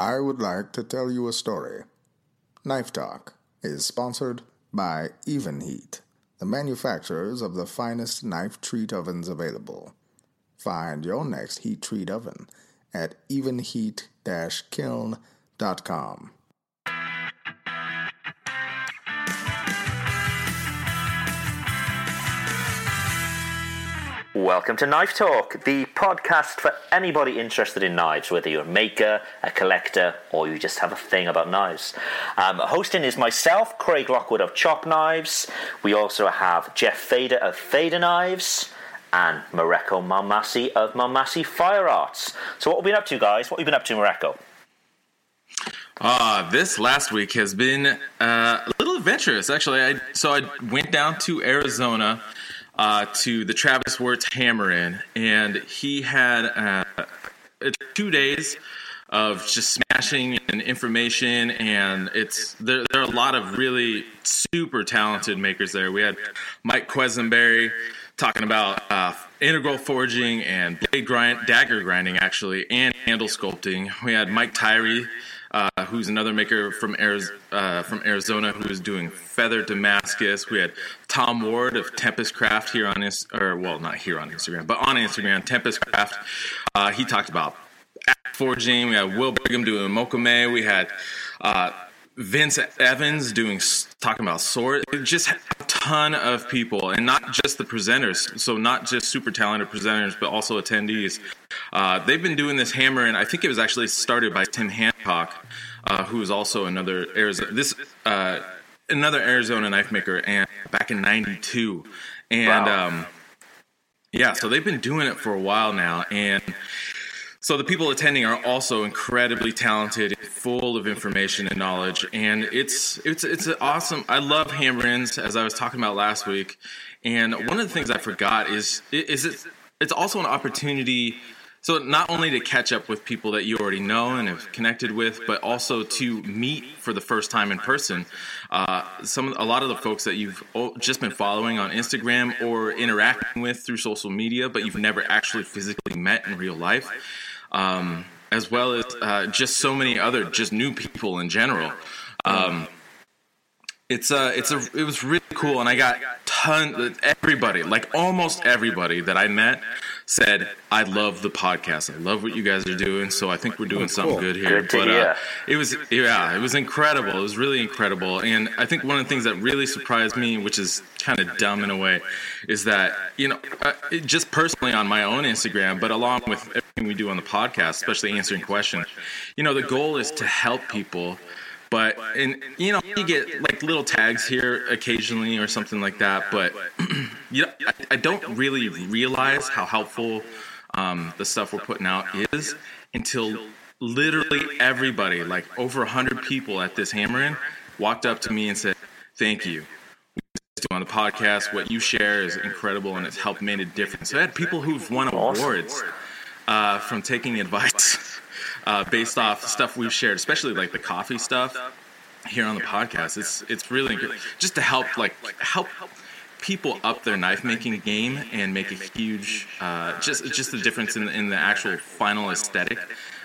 I would like to tell you a story. Knife Talk is sponsored by Evenheat, the manufacturers of the finest knife treat ovens available. Find your next heat treat oven at evenheat-kiln.com. Welcome to Knife Talk, the podcast for anybody interested in knives, whether you're a maker, a collector, or you just have a thing about knives. Um, hosting is myself, Craig Lockwood of Chop Knives. We also have Jeff Fader of Fader Knives and Mareko Maumasi of Maumasi Fire Arts. So, what have we been up to, guys? What have you been up to, Mareko? Uh, this last week has been uh, a little adventurous, actually. I, so I went down to Arizona uh, to the Travis Wuertz Hammer In, and he had uh, two days of just smashing and information, and it's there, there, are a lot of really super talented makers there. We had Mike Quesenberry talking about uh, integral forging and blade grind, dagger grinding, actually, and handle sculpting. We had Mike Tyree uh, who's another maker from, Ariz- uh, from Arizona who is doing feather Damascus. We had Tom Ward of Tempest Craft here on his, or well, not here on Instagram, but on Instagram, Tempest Craft. Uh, he talked about forging. We had Will Brigham doing Mokume. We had uh, Vince Evans doing talking about sword. Just a ton of people, and not just the presenters. So not just super talented presenters, but also attendees. Uh, they've been doing this hammer, and I think it was actually started by Tim Hancock, uh, who is also another Arizona this uh, another Arizona knife maker, and back in '92, and wow. um, yeah, so they've been doing it for a while now, and so the people attending are also incredibly talented, full of information and knowledge, and it's it's it's awesome. I love hammer-ins, as I was talking about last week, and one of the things I forgot is is it it's also an opportunity. So not only to catch up with people that you already know and have connected with, but also to meet for the first time in person. Uh, some a lot of the folks that you've just been following on Instagram or interacting with through social media, but you've never actually physically met in real life um, as well as uh, just so many other just new people in general. Um, it's a, uh, it's a, it was really cool, and I got ton everybody, like almost everybody that I met said, "I love the podcast. I love what you guys are doing. So I think we're doing oh, something good here." Good but uh, it was, yeah, it was incredible. It was really incredible, and I think one of the things that really surprised me, which is kind of dumb in a way, is that you know, uh, just personally on my own Instagram, but along with we do on the podcast, especially answering questions, you know, the goal is to help people but and you know you get like little tags here occasionally or something like that. But you know, I, I don't really realize how helpful um, the stuff we're putting out is until literally everybody, like over hundred people at this hammer-in, walked up to me and said, "Thank you." on the podcast. What you share is incredible, and it's helped made a difference. So I had people who've won awards uh, from taking the advice uh, based off stuff we've shared, especially like the coffee stuff here on the podcast. It's it's really just to help like help people up their knife making game and make a huge uh, just just the difference in, in the actual final aesthetic.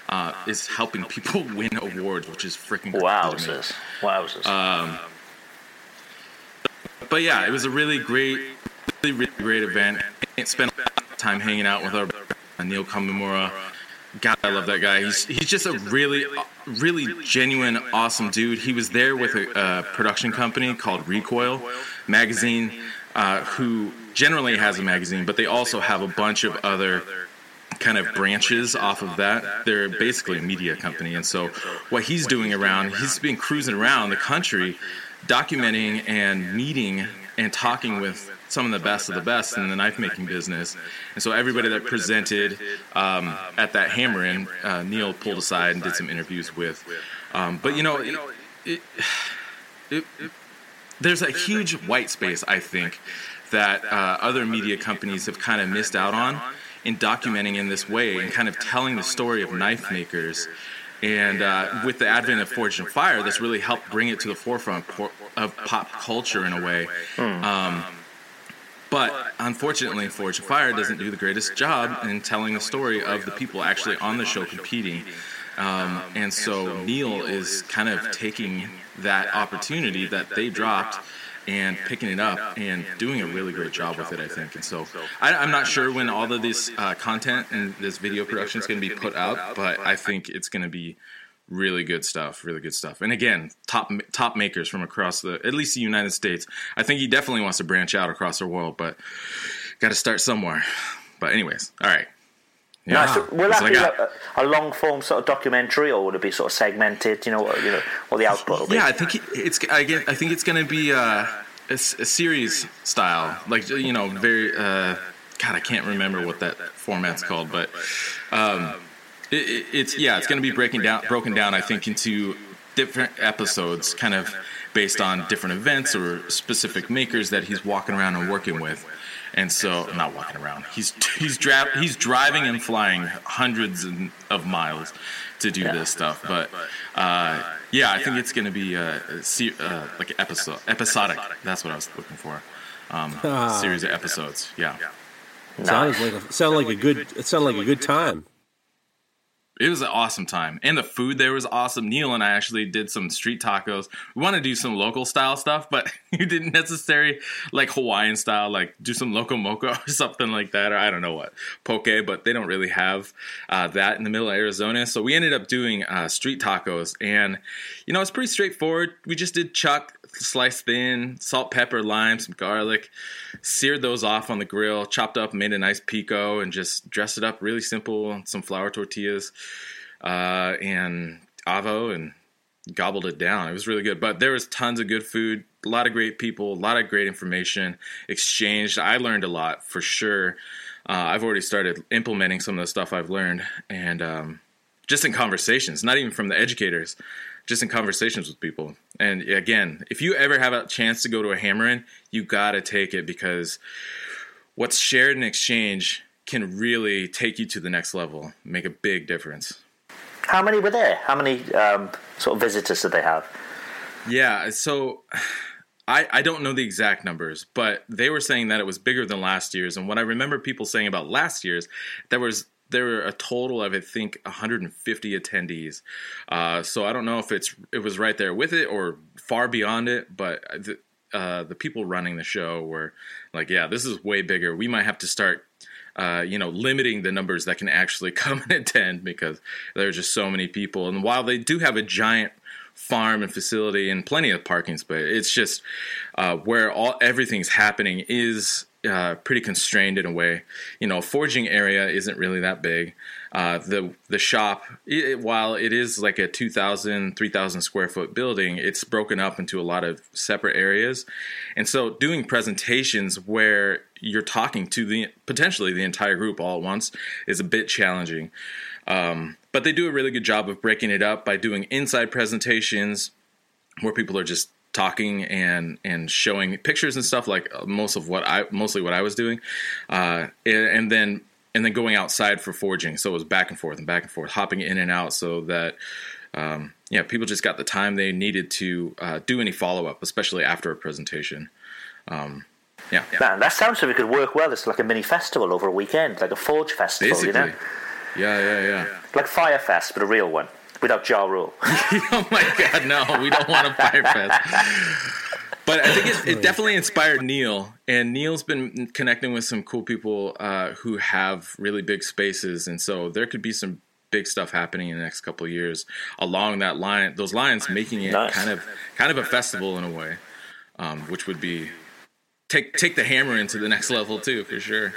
Uh, is helping people win awards, which is freaking wowzers, wowzers. Um, but yeah, it was a really great, really, really great event. I spent a lot of time hanging out with our Neil Kamimura, God, I love that guy. He's he's just a really, really genuine, awesome dude. He was there with a, production company called Recoil Magazine, uh, who generally has a magazine, but they also have a bunch of other kind of branches off of that. They're basically a media company, and so what he's doing around, he's been cruising around the country, documenting and meeting and talking with some of the best of the best in the knife making business. And so everybody that presented um, at that hammer in, uh, Neil pulled aside and did some interviews with. Um, but you know, it, it, it, there's a huge white space, I think, that uh, other media companies have kind of missed out on in documenting in this way and kind of telling the story of knife makers. And uh, with the advent of Forged in Fire, that's really helped bring it to the forefront of pop culture in a way. Um, but unfortunately, Forged in Fire doesn't do the greatest job in telling the story of the people actually on the show competing. Um, and so Neil is kind of taking that opportunity that they dropped and picking it up and doing a really great job with it, I think. And so I, am not sure when all of this uh, content and this video production is going to be put out, but I think it's going to be really good stuff really good stuff and again top top makers from across the at least the united states i think he definitely wants to branch out across the world but got to start somewhere but anyways all right yeah. Nice. So will that be a, a, long form sort of documentary, or would it be sort of segmented? You know, you know, what the output will be? Yeah, I think it's. I. I think it's going to be uh, a, a, a, series style, like you know, very. Uh, God, I can't remember what that format's called, but um, it, it, it's yeah, it's going to be breaking down, broken down. I think into different episodes, kind of based on different events or specific makers that he's walking around and working with. And so, not walking around. He's he's dra- he's driving and flying hundreds of miles to do yeah. this stuff. But uh, yeah, I think it's going to be a, a, uh, like episode episodic. That's what I was looking for. Um, ah. Series of episodes. Yeah. Sounds like a, sound like a good. It sounded like a good time it was an awesome time. And the food there was awesome. Neil and i actually did some street tacos. We want to do some local style stuff but you didn't necessarily like hawaiian style like do some loco moco or something like that or i don't know what poke but they don't really have uh, that in the middle of arizona. So we ended up doing uh, street tacos and you know it's pretty straightforward. We just did chuck sliced thin, salt, pepper, lime, some garlic, seared those off on the grill, chopped up, made a nice pico, and just dressed it up really simple. Some flour tortillas uh, and avo, and gobbled it down. It was really good. But there was tons of good food, a lot of great people, a lot of great information exchanged. I learned a lot for sure. Uh, I've already started implementing some of the stuff I've learned, and um, just in conversations, not even from the educators just in conversations with people. And again, if you ever have a chance to go to a hammer in, you got to take it because what's shared in exchange can really take you to the next level, make a big difference. How many were there? How many um, sort of visitors did they have? Yeah, so I, I don't know the exact numbers, but they were saying that it was bigger than last year's. And what I remember people saying about last year's, there was there were a total of I think 150 attendees. Uh, so I don't know if it's it was right there with it or far beyond it, but the, uh, the people running the show were like, "Yeah, this is way bigger. We might have to start." Uh, you know, limiting the numbers that can actually come and attend because there are just so many people. And while they do have a giant farm and facility and plenty of parking space, it's just uh, where all everything's happening is uh, pretty constrained in a way. You know, forging area isn't really that big. Uh, the the shop, it, while it is like a 2,000, 3,000 square foot building, it's broken up into a lot of separate areas, and so doing presentations where you're talking to the potentially the entire group all at once is a bit challenging. Um, but they do a really good job of breaking it up by doing inside presentations where people are just talking and and showing pictures and stuff like uh, most of what I mostly what I was doing, uh, and, and, then and then going outside for forging. So it was back and forth and back and forth, hopping in and out, so that um, yeah, people just got the time they needed to uh, do any follow up, especially after a presentation. Um, yeah, man, that sounds like it could work well. It's like a mini festival over a weekend, like a forge festival, Basically. you know? Yeah, yeah, yeah. Like Fyre Fest, but a real one without Ja Rule. oh my God, no, we don't want a Fyre Fest. But I think it, it, definitely inspired Neil, and Neil's been connecting with some cool people uh, who have really big spaces, and so there could be some big stuff happening in the next couple of years along that line, those lines, making it nice. kind of kind of a festival in a way, um, which would be take take the hammer into the next level too, for sure.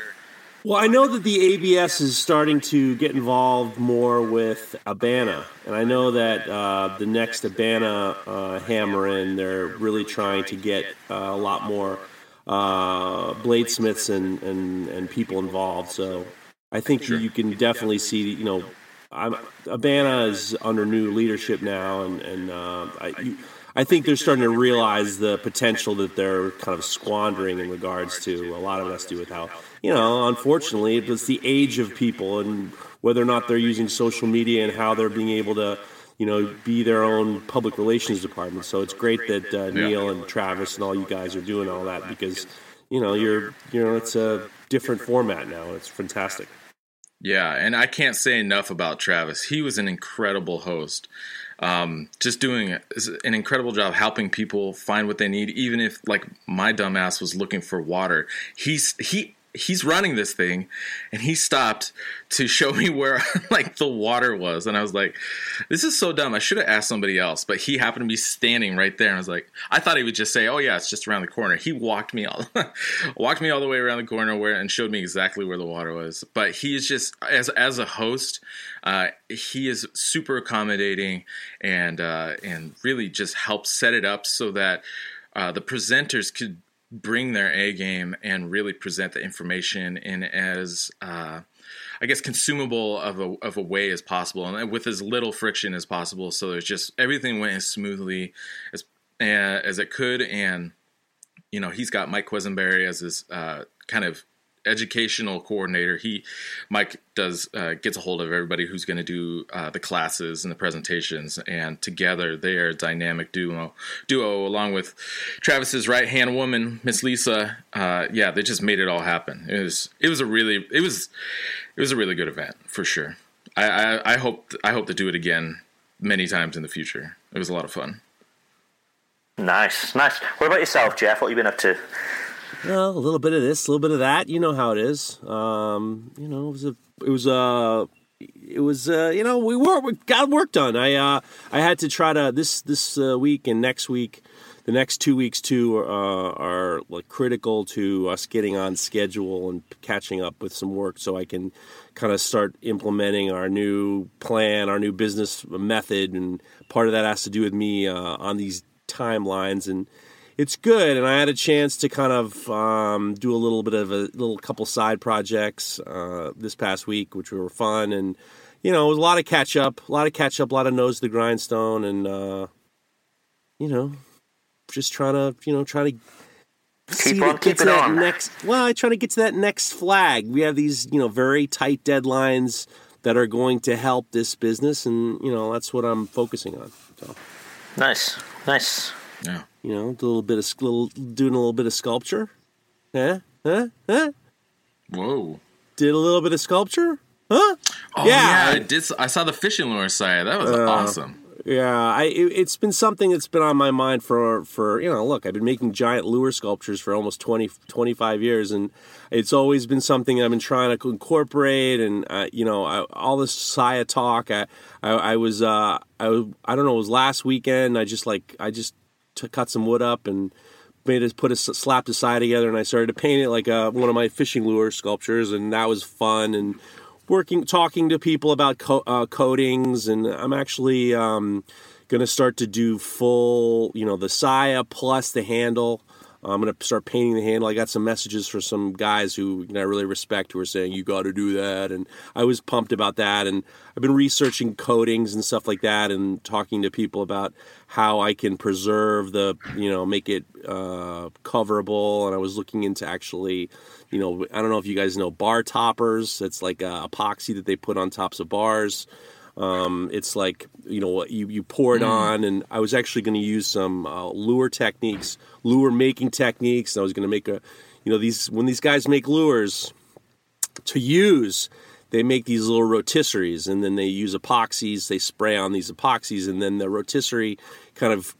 Well, I know that the ABS is starting to get involved more with Abana, and I know that uh, the next Abana uh, hammer in, they're really trying to get uh, a lot more uh, bladesmiths and, and and people involved. So I think sure. you can definitely see you know. I'm, Abana is under new leadership now, and and uh, I, you, I think they're starting to realize the potential that they're kind of squandering in regards to a lot of us do with how, you know, unfortunately, it's the age of people and whether or not they're using social media and how they're being able to, you know, be their own public relations department. So it's great that uh, Neil and Travis and all you guys are doing all that because, you know, you're, you know, it's a different format now. It's fantastic. Yeah, and I can't say enough about Travis. He was an incredible host um, just doing an incredible job helping people find what they need, even if like my dumbass was looking for water. He's he he's running this thing and he stopped to show me where like the water was. And i was like this is so dumb. I should have asked somebody else. But he happened to be standing right there and i was like i thought he would just say oh yeah it's just around the corner. He walked me all walked me all the way around the corner where and showed me exactly where the water was. But he is just as as a host uh, he is super accommodating and uh, and really just helps set it up so that uh, the presenters could bring their A game and really present the information in as uh, I guess consumable of a of a way as possible and with as little friction as possible. So there's just everything went as smoothly as uh, as it could, and you know he's got Mike Quesenberry as his uh, kind of educational coordinator. He, Mike, does uh, gets a hold of everybody who's going to do uh, the classes and the presentations, and together they are a dynamic duo. Duo along with Travis's right hand woman, Miss Lisa. Uh, yeah, they just made it all happen. It was it was a really it was it was a really good event for sure. I, I, I hope I hope to do it again many times in the future. It was a lot of fun. Nice, nice. What about yourself, Jeff? What have you been up to? Well, a little bit of this, a little bit of that. You know how it is. Um, you know, it was a, it was a, it was uh, you know we were we got work done. I uh, I had to try to this this uh, week and next week, the next two weeks too uh, are like critical to us getting on schedule and catching up with some work so I can kind of start implementing our new plan, our new business method, and part of that has to do with me uh, on these timelines and it's good, and I had a chance to kind of um, do a little bit of a little couple side projects uh, this past week, which were fun, and you know, it was a lot of catch up, a lot of catch up, a lot of nose to the grindstone, and uh, you know, just trying to, you know, trying to keep on, keep it on. Next, well, I try to get to that next flag. We have these, you know, very tight deadlines that are going to help this business, and you know, that's what I'm focusing on. So. Nice, nice. Yeah. You know, a little bit of little doing a little bit of sculpture. Huh? Huh? Huh? Whoa. Did a little bit of sculpture? Huh? Oh yeah, yeah I did. I saw the fishing lure side. That was uh, awesome. Yeah, I it, has been something that's been on my mind for for you know. Look, I've been making giant lure sculptures for almost 20, 25 years, and it's always been something I've been trying to incorporate. And uh, you know, I, all this Saya talk. I I, I was uh, I I don't know. It was last weekend. I just like I just to cut some wood up and made it put a slapped a side together and I started to paint it like a, one of my fishing lure sculptures and that was fun and working talking to people about co- uh, coatings and I'm actually um, going to start to do full you know the Saya plus the handle I'm going to start painting the handle. I got some messages for some guys who I really respect who are saying, you got to do that. And I was pumped about that. And I've been researching coatings and stuff like that and talking to people about how I can preserve the, you know, make it uh, coverable. And I was looking into actually, you know, I don't know if you guys know bar toppers. It's like a epoxy that they put on tops of bars. Um, it's like you know you you pour it mm. on, and I was actually going to use some uh, lure techniques, lure making techniques. I was going to make a, you know, these when these guys make lures to use, they make these little rotisseries, and then they use epoxies. They spray on these epoxies, and then the rotisserie kind of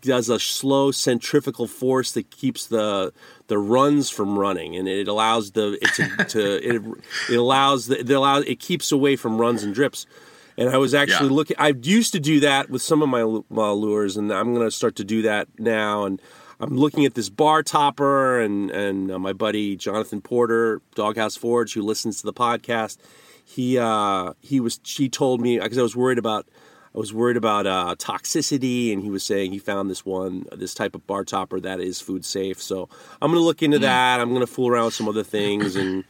does a slow centrifugal force that keeps the the runs from running, and it allows the it to, to it, it allows the, it allows it keeps away from runs and drips. And I was actually yeah. looking. I used to do that with some of my, my lures, and I'm going to start to do that now. And I'm looking at this bar topper, and and uh, my buddy Jonathan Porter, Doghouse Forge, who listens to the podcast, he uh, he was he told me because I was worried about. I was worried about uh, toxicity, and he was saying he found this one, this type of bar topper that is food safe. So I'm going to look into mm. that. I'm going to fool around with some other things, and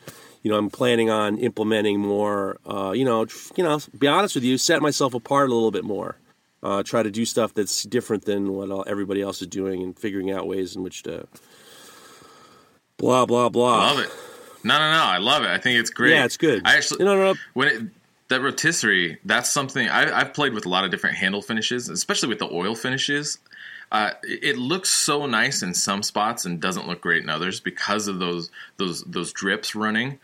you know, I'm planning on implementing more. Uh, you know, you know, be honest with you, set myself apart a little bit more. Uh, try to do stuff that's different than what everybody else is doing, and figuring out ways in which to blah blah blah. I love it. No, no, no. I love it. I think it's great. Yeah, it's good. I actually no, no, no. when it that rotisserie, that's something I, have played with a lot of different handle finishes, especially with the oil finishes. Uh, it, looks so nice in some spots and doesn't look great in others because of those those those drips running.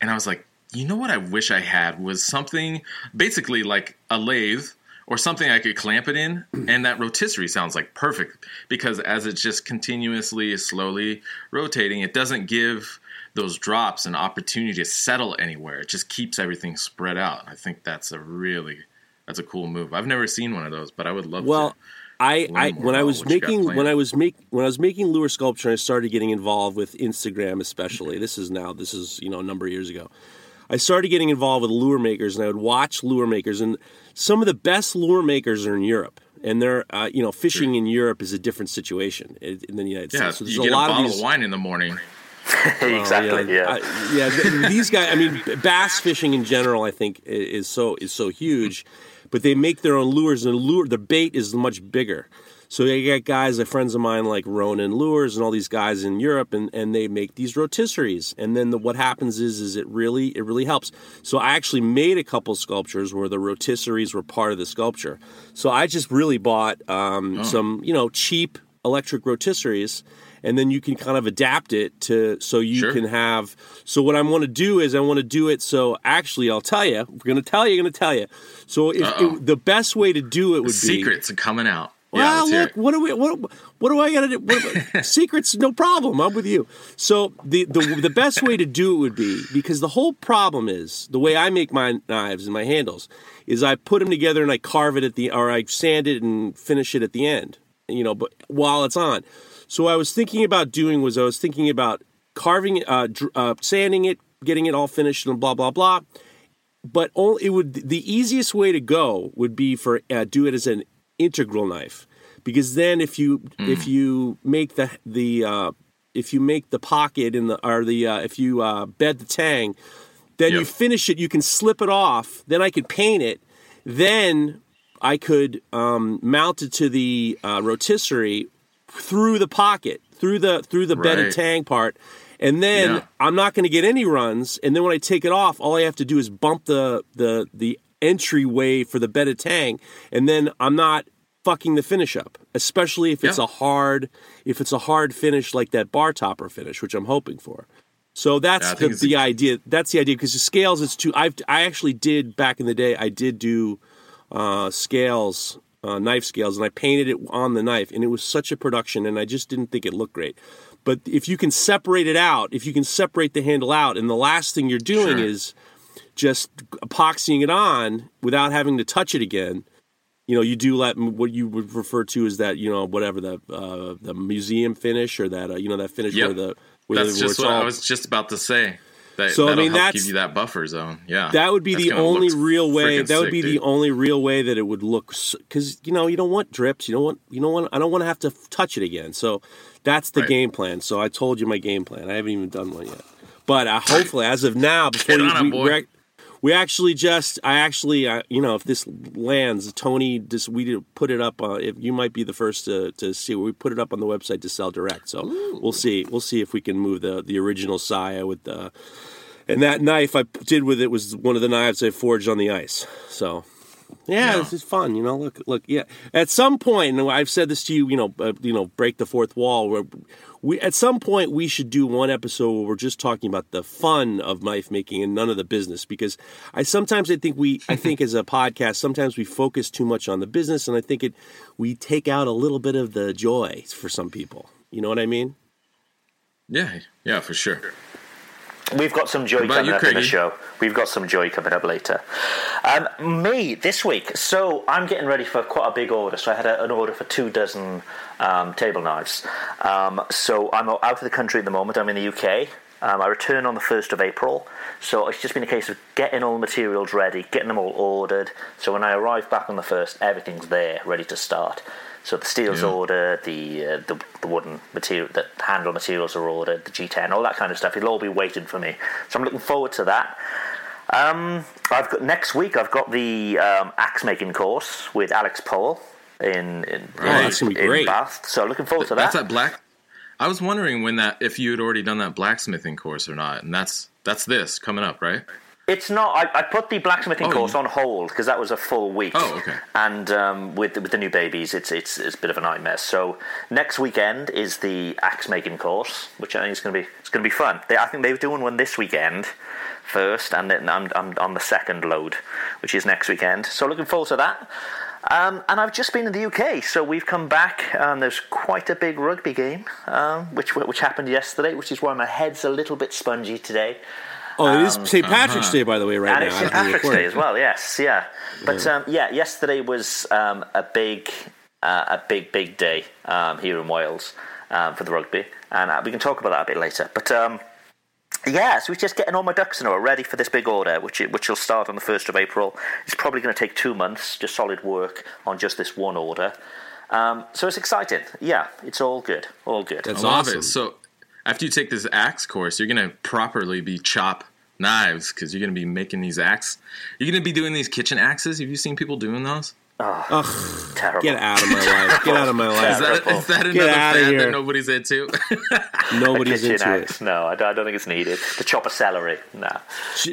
And I was like, you know what I wish I had was something basically like a lathe or something I could clamp it in, and that rotisserie sounds like perfect because as it's just continuously, slowly rotating, it doesn't give those drops an opportunity to settle anywhere. It just keeps everything spread out. I think that's a really that's a cool move. I've never seen one of those, but I would love well, to. I, I when I was making when I was make when I was making lure sculpture, I started getting involved with Instagram, especially. This is now this is you know a number of years ago. I started getting involved with lure makers, and I would watch lure makers, and some of the best lure makers are in Europe and they're uh, you know fishing sure. in Europe is a different situation in the United yeah, States. So there's you get a, lot a bottle of, these, of wine in the morning. exactly. yeah. yeah. yeah. These guys. I mean, bass fishing in general, I think, is so is so huge, but they make their own lures, and the lure the bait is much bigger. So you got guys, like friends of mine, like Ronan Lures, and all these guys in Europe, and, and they make these rotisseries. And then the, what happens is, is it really it really helps. So I actually made a couple sculptures where the rotisseries were part of the sculpture. So I just really bought um, oh. some, you know, cheap electric rotisseries and then you can kind of adapt it to so you sure. can have so what i want to do is i want to do it so actually i'll tell you we're going to tell you going to tell you so if it, the best way to do it would the be secrets are coming out well, yeah, look, what do we what what do I got to do? What, secrets, no problem. I'm with you. So the, the the best way to do it would be because the whole problem is the way I make my knives and my handles is I put them together and I carve it at the or I sand it and finish it at the end. You know, but while it's on. So what I was thinking about doing was I was thinking about carving, uh, uh, sanding it, getting it all finished, and blah blah blah. But only, it would the easiest way to go would be for uh, do it as an integral knife, because then if you mm. if you make the the uh, if you make the pocket in the or the uh, if you uh, bed the tang, then yep. you finish it. You can slip it off. Then I could paint it. Then I could um, mount it to the uh, rotisserie through the pocket, through the through the right. bedded tang part. And then yeah. I'm not going to get any runs. And then when I take it off, all I have to do is bump the the the entryway for the bedded tang, and then I'm not fucking the finish up. Especially if it's yeah. a hard if it's a hard finish like that bar topper finish, which I'm hoping for. So that's yeah, the, the idea. That's the idea because the scales. It's too. I've I actually did back in the day. I did do uh, scales uh, knife scales and I painted it on the knife, and it was such a production, and I just didn't think it looked great. But if you can separate it out, if you can separate the handle out, and the last thing you're doing sure. is just epoxying it on without having to touch it again, you know, you do let what you would refer to as that, you know, whatever the uh, the museum finish or that uh, you know that finish yep. where the where That's just what all, I was just about to say. That, so I mean, that's give you that buffer zone. Yeah, that would be the only real way. That would be sick, the only real way that it would look because you know you don't want drips. You don't want you don't want. I don't want to have to touch it again. So that's the right. game plan. So I told you my game plan. I haven't even done one yet. But uh, hopefully, as of now, before you, we, we actually just i actually uh, you know if this lands tony just we did put it up uh, if you might be the first to, to see we put it up on the website to sell direct so Ooh. we'll see we'll see if we can move the the original saya with the and that knife i did with it was one of the knives i forged on the ice so yeah, yeah, this is fun. You know, look, look. Yeah, at some point, and I've said this to you. You know, uh, you know, break the fourth wall. Where we at some point we should do one episode where we're just talking about the fun of knife making and none of the business because I sometimes I think we I think as a podcast sometimes we focus too much on the business and I think it we take out a little bit of the joy for some people. You know what I mean? Yeah, yeah, for sure. We've got some joy coming you, up Craigie? in the show. We've got some joy coming up later. Um, me this week. So I'm getting ready for quite a big order. So I had a, an order for two dozen um, table knives. Um, so I'm out of the country at the moment. I'm in the UK. Um, I return on the 1st of April, so it's just been a case of getting all the materials ready, getting them all ordered. So when I arrive back on the 1st, everything's there, ready to start. So the steel's Yeah. ordered, the, uh, the the wooden material, the handle materials are ordered, the G10, all that kind of stuff. It'll all be waiting for me. So I'm looking forward to that. Um, I've got next week. I've got the um, axe making course with Alex Pole in in, Oh, that's gonna in great. Bath. So looking forward to that. That's that black. I was wondering when that if you had already done that blacksmithing course or not, and that's that's this coming up, right? It's not. I, I put the blacksmithing Oh, course you- on hold because that was a full week. Oh, okay. And um, with the, with the new babies, it's it's it's a bit of a nightmare. So next weekend is the axe making course, which I think is going to be it's going to be fun. They, I think they're doing one this weekend first, and then I'm, I'm on the second load, which is next weekend. So looking forward to that. Um, and I've just been in the UK, so we've come back. and there's quite a big rugby game, um, which which happened yesterday, which is why my head's a little bit spongy today. Oh, it is St. Patrick's Day, by the way, right And now. it's St. Patrick's. Day as well. Yes, yeah. But yeah, um, yeah yesterday was um, a big, uh, a big, big day um, here in Wales um, for the rugby, and uh, we can talk about that a bit later. But um, yeah, so we're just getting all my ducks in a row, ready for this big order, which which will start on the first of April. It's probably going to take two months, just solid work on just this one order. Um, so it's exciting. Yeah, it's all good, all good. That's I love awesome. it. So after you take this axe course, you're gonna properly be chop knives because you're gonna be making these axes. You're gonna be doing these kitchen axes. Have you seen people doing those? Ugh, Terrible. get out of my life. Get out of my Is life. that, Terrible. is that Get another outta fad here. that nobody's into? Nobody's into axe. it. No, I don't, I don't think it's needed. The chop of celery. No.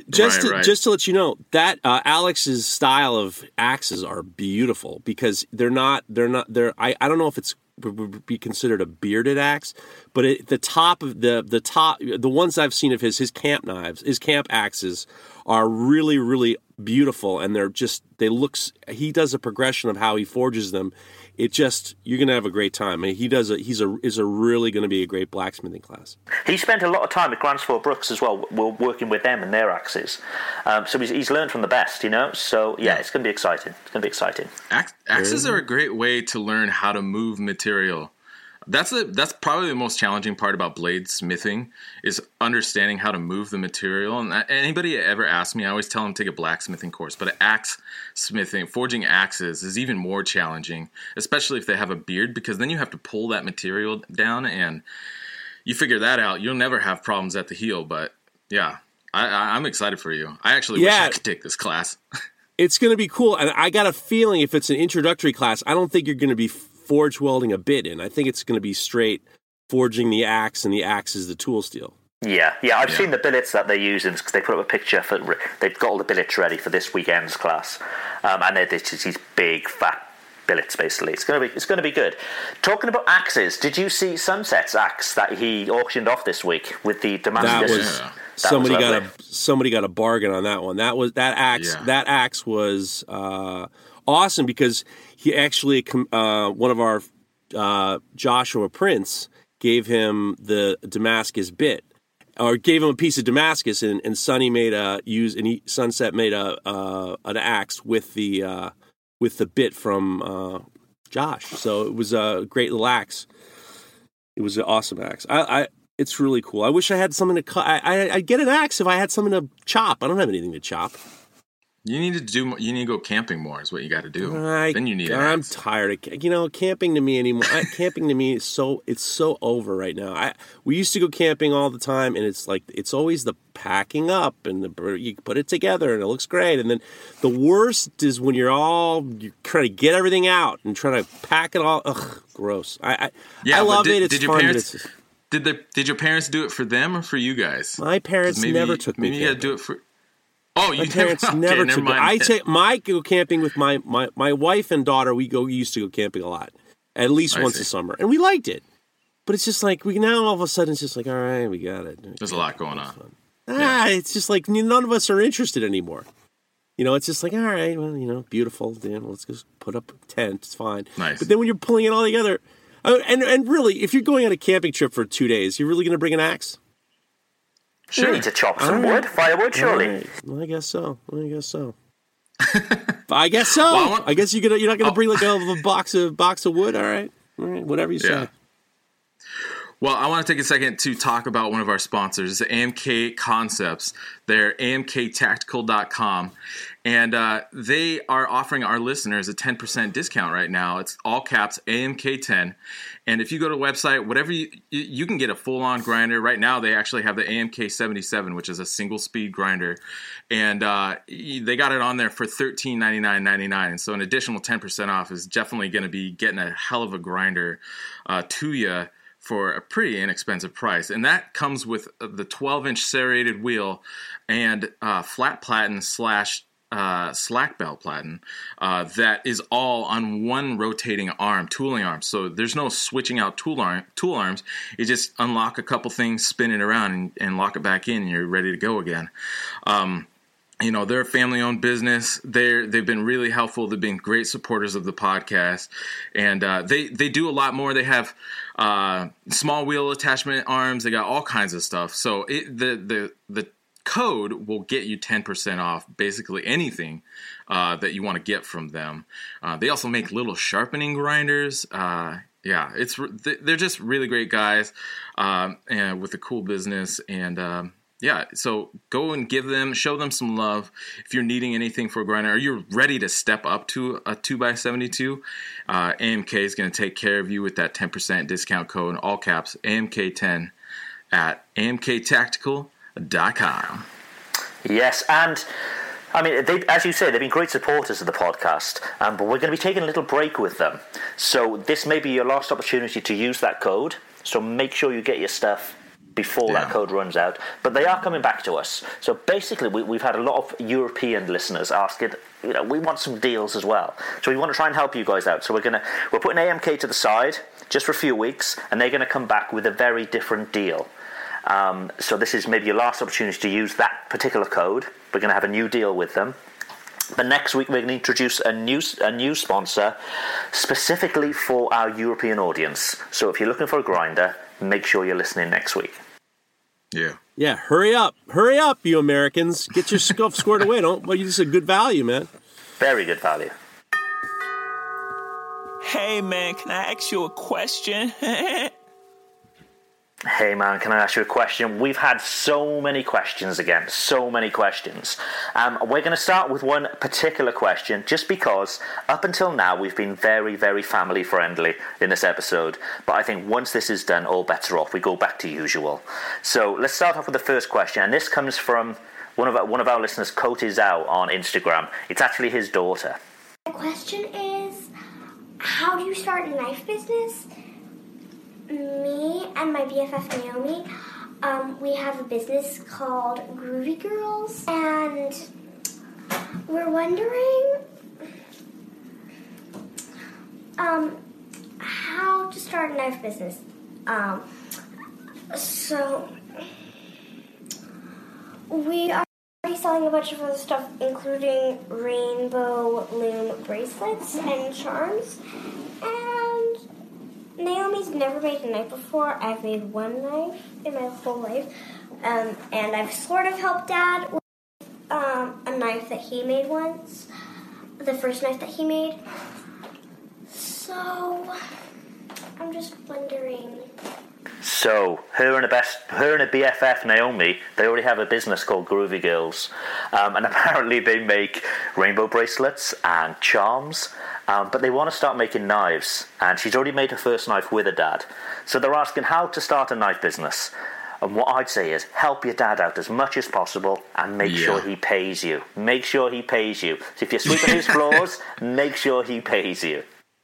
Just Right, to, right. just to let you know that uh, Alex's style of axes are beautiful because they're not they're not they're I, I don't know if it's would- be considered a bearded axe, but it, the top of the the top the ones I've seen of his his camp knives his camp axes are really really beautiful and they're just they looks he does a progression of how he forges them. It just you're gonna have a great time. I he does a he's a is a really gonna be a great blacksmithing class. He spent a lot of time at Gränsfors Bruks as well. We're working with them and their axes, um, so he's, he's learned from the best, you know. So yeah, it's going to be exciting. It's going to be exciting. Ax- Axes are a great way to learn how to move material. That's a, that's probably the most challenging part about blade smithing is understanding how to move the material. And anybody ever asks me, I always tell them to take a blacksmithing course. But axe smithing, forging axes is even more challenging, especially if they have a beard, because then you have to pull that material down, and you figure that out. You'll never have problems at the heel. But yeah, I, I'm excited for you. I actually wish Yeah. I could take this class. it's going to be cool. And I got a feeling if it's an introductory class, I don't think you're going to be forge welding a bit in. I think it's going to be straight forging the axe, and the axe is the tool steel. Yeah, yeah. I've seen the billets that they're using because they put up a picture for. They've got all the billets ready for this weekend's class, um, and they're just these big fat billets. Basically, it's gonna be it's gonna be good. Talking about axes, did you see Sunset's axe that he auctioned off this week with the demand? That was Yeah. somebody was got a somebody got a bargain on that one. That was that axe. Yeah. That axe was uh, awesome because he actually uh, one of our uh, Joshua Prince gave him the Damascus bit. Or gave him a piece of Damascus, and, and Sonny made a use, and he, Sunset made a uh, an axe with the uh, with the bit from uh, Josh. So it was a great little axe. It was an awesome axe. I, I it's really cool. I wish I had something to cut. I, I I'd get an axe if I had something to chop. I don't have anything to chop. You need to do. You need to go camping more. Is what you got to do. I, then you need. I'm tired of you know camping to me anymore. I, camping to me is so it's so over right now. I we used to go camping all the time, and it's like it's always the packing up and the you put it together and it looks great, and then the worst is when you're all you're trying to get everything out and trying to pack it all. Ugh, gross. I I, Yeah, I love did- it. It's did your fun. parents- Did the Did your parents do it for them or for you guys? my parents maybe, never took me. Maybe you got to do it for. Oh, you My parents never, okay, never never took. I take my go camping with my, my my wife and daughter. We go used to go camping a lot, at least I once see. a summer, and we liked it. But it's just like we now all of a sudden it's just like all right, we got it. There's a lot going on. Ah, it's just like none of us are interested anymore. You know, it's just like all right, well, you know, beautiful. Then let's just put up a tent. It's fine. Nice. But then when you're pulling it all together, oh, and and really, if you're going on a camping trip for two days, you're really going to bring an axe? You Sure. need to chop some All right. wood, firewood, surely. All right. Well, I guess so. I guess so. I guess so. Well, I want- I guess you're gonna you're not gonna Oh. bring like a, a box of box of wood. All right, all right, whatever you say. Yeah. Well, I want to take a second to talk about one of our sponsors, AMK Concepts. They're amktactical.com. And uh, they are offering our listeners a 10% discount right now. It's all caps AMK10. And if you go to the website, whatever you, you can get a full on grinder. Right now, they actually have the AMK77, which is a single speed grinder. And uh, they got it on there for $13.99.99. So an additional 10% off is definitely going to be getting a hell of a grinder uh, to you for a pretty inexpensive price. And that comes with the 12 inch serrated wheel and uh, flat platen slash uh, slack belt platen uh, that is all on one rotating arm, tooling arm. So there's no switching out tool arm, tool arms. You just unlock a couple things, spin it around, and, and lock it back in, and you're ready to go again. Um, you know they're a family owned business they're they've been really helpful they've been great supporters of the podcast and uh, they they do a lot more they have uh, small wheel attachment arms they got all kinds of stuff so it, the the the code will get you 10% off basically anything uh, that you want to get from them. Uh, they also make little sharpening grinders. Uh, yeah it's they're just really great guys um, and with a cool business and um, yeah, so go and give them, show them some love. If you're needing anything for a grinder, or you're ready to step up to a 2x72, uh, AMK is going to take care of you with that 10% discount code, all caps, AMK10 at amktactical.com. Yes, and I mean, they, as you say, they've been great supporters of the podcast, um, but we're going to be taking a little break with them. So this may be your last opportunity to use that code. So make sure you get your stuff before yeah. that code runs out. But they are coming back to us. So basically, we, have had a lot of European listeners asking, you know, we want some deals as well. So we want to try and help you guys out. So we're gonna we're putting AMK to the side just for a few weeks, and they're going to come back with a very different deal. Um, so this is maybe your last opportunity to use that particular code. We're going to have a new deal with them. But next week we're going to introduce a new a new sponsor specifically for our European audience. So if you're looking for a grinder, make sure you're listening next week. Yeah. Yeah. Hurry up. Hurry up, you Americans. Get your stuff squared away. Don't, well, this is a good value, man. Very good value. Hey, man, can I ask you a question? Hey man, can I ask you a question? We've had so many questions again, so many questions. Um, we're going to start with one particular question just because up until now we've been very, very family friendly in this episode. But I think once this is done, all bets are off. We go back to usual. So let's start off with the first question, and this comes from one of our, one of our listeners, Coty Zhao, on Instagram. It's actually his daughter. The question is How do you start a knife business? Me and my BFF Naomi, um, we have a business called Groovy Girls, and we're wondering um, how to start a knife business. Um, so we are selling a bunch of other stuff, including rainbow loom bracelets and charms, and Naomi's never made a knife before. I've made one knife in my whole life, um, and I've sort of helped Dad with um, a knife that he made once, the first knife that he made. So, I'm just wondering. So, her and a best, her and a BFF Naomi, they already have a business called Groovy Girls, um, and apparently they make rainbow bracelets and charms um, but they want to start making knives, and she's already made her first knife with her dad. So they're asking how to start a knife business. And what I'd say is help your dad out as much as possible and make yeah. sure he pays you. Make sure he pays you. So if you're sweeping his floors, make sure he pays you.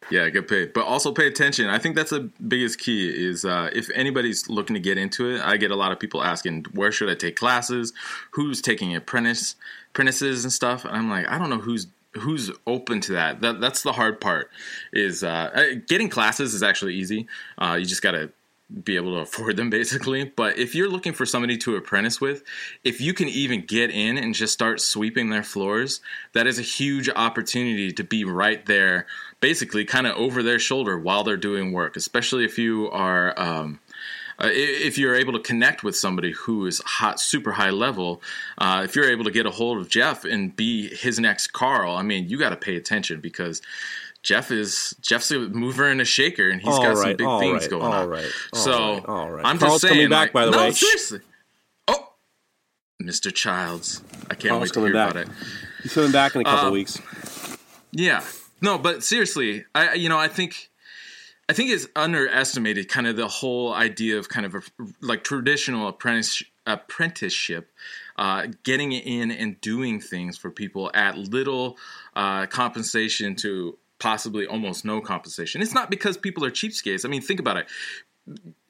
Yeah, get paid, but also pay attention. I think that's the biggest key. Is uh, if anybody's looking to get into it, I get a lot of people asking, "Where should I take classes? Who's taking apprentice apprentices and stuff?" And I'm like, I don't know who's who's open to that. that that's the hard part. Is uh, getting classes is actually easy. Uh, you just got to be able to afford them basically but if you're looking for somebody to apprentice with if you can even get in and just start sweeping their floors that is a huge opportunity to be right there basically kind of over their shoulder while they're doing work especially if you are um, uh, if you're able to connect with somebody who is hot, super high level, uh, if you're able to get a hold of Jeff and be his next Carl, I mean, you got to pay attention because Jeff is Jeff's a mover and a shaker, and he's All got some big things right, going all on. right, all so right, all right. I'm Carl's just saying, coming back, like- by the no, way. seriously. Oh, Mr. Childs, I can't Carl's wait to hear back. about it. He's coming back in a couple Uh, weeks. Yeah. No, but seriously, I you know, I think I think it's underestimated kind of the whole idea of kind of a, like traditional apprentice apprenticeship uh, getting in and doing things for people at little uh, compensation to possibly almost no compensation. It's not because people are cheapskates. I mean, think about it.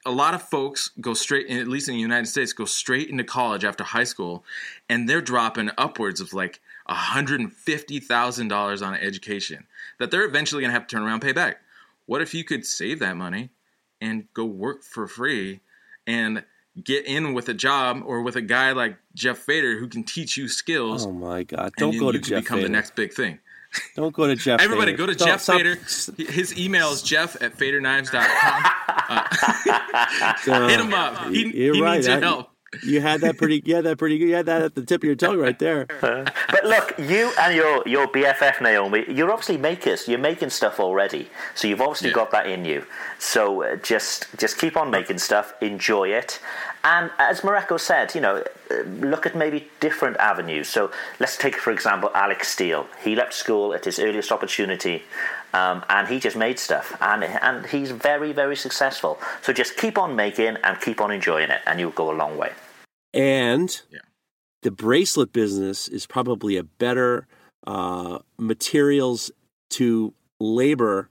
A lot of folks go straight, at least in the United States, go straight into college after high school, and they're dropping upwards of like $150,000 on education that they're eventually going to have to turn around and pay back. What if you could save that money and go work for free and get in with a job or with a guy like Jeff Fader who can teach you skills Oh my God! Don't go to Jeff become Fader. the next big thing. Don't go to Jeff. Everybody Fader. go to Don't- Jeff stop- Fader. His email is jeff at faderknives.com. Uh, Hit him up. He, he right. needs your I- help. You had that pretty. Had that pretty. You had that at the tip of your tongue right there. But look, you and your, your BFF Naomi, you're obviously makers. You're making stuff already, so you've obviously Yeah. got that in you. So uh, just just keep on making stuff, enjoy it, and as Mareko said, you know, uh, look at maybe different avenues. So let's take for example Alec Steele. He left school at his earliest opportunity. Um, and he just made stuff, and and he's very very successful. So just keep on making and keep on enjoying it, and you'll go a long way. And Yeah. the bracelet business is probably a better uh, materials to labor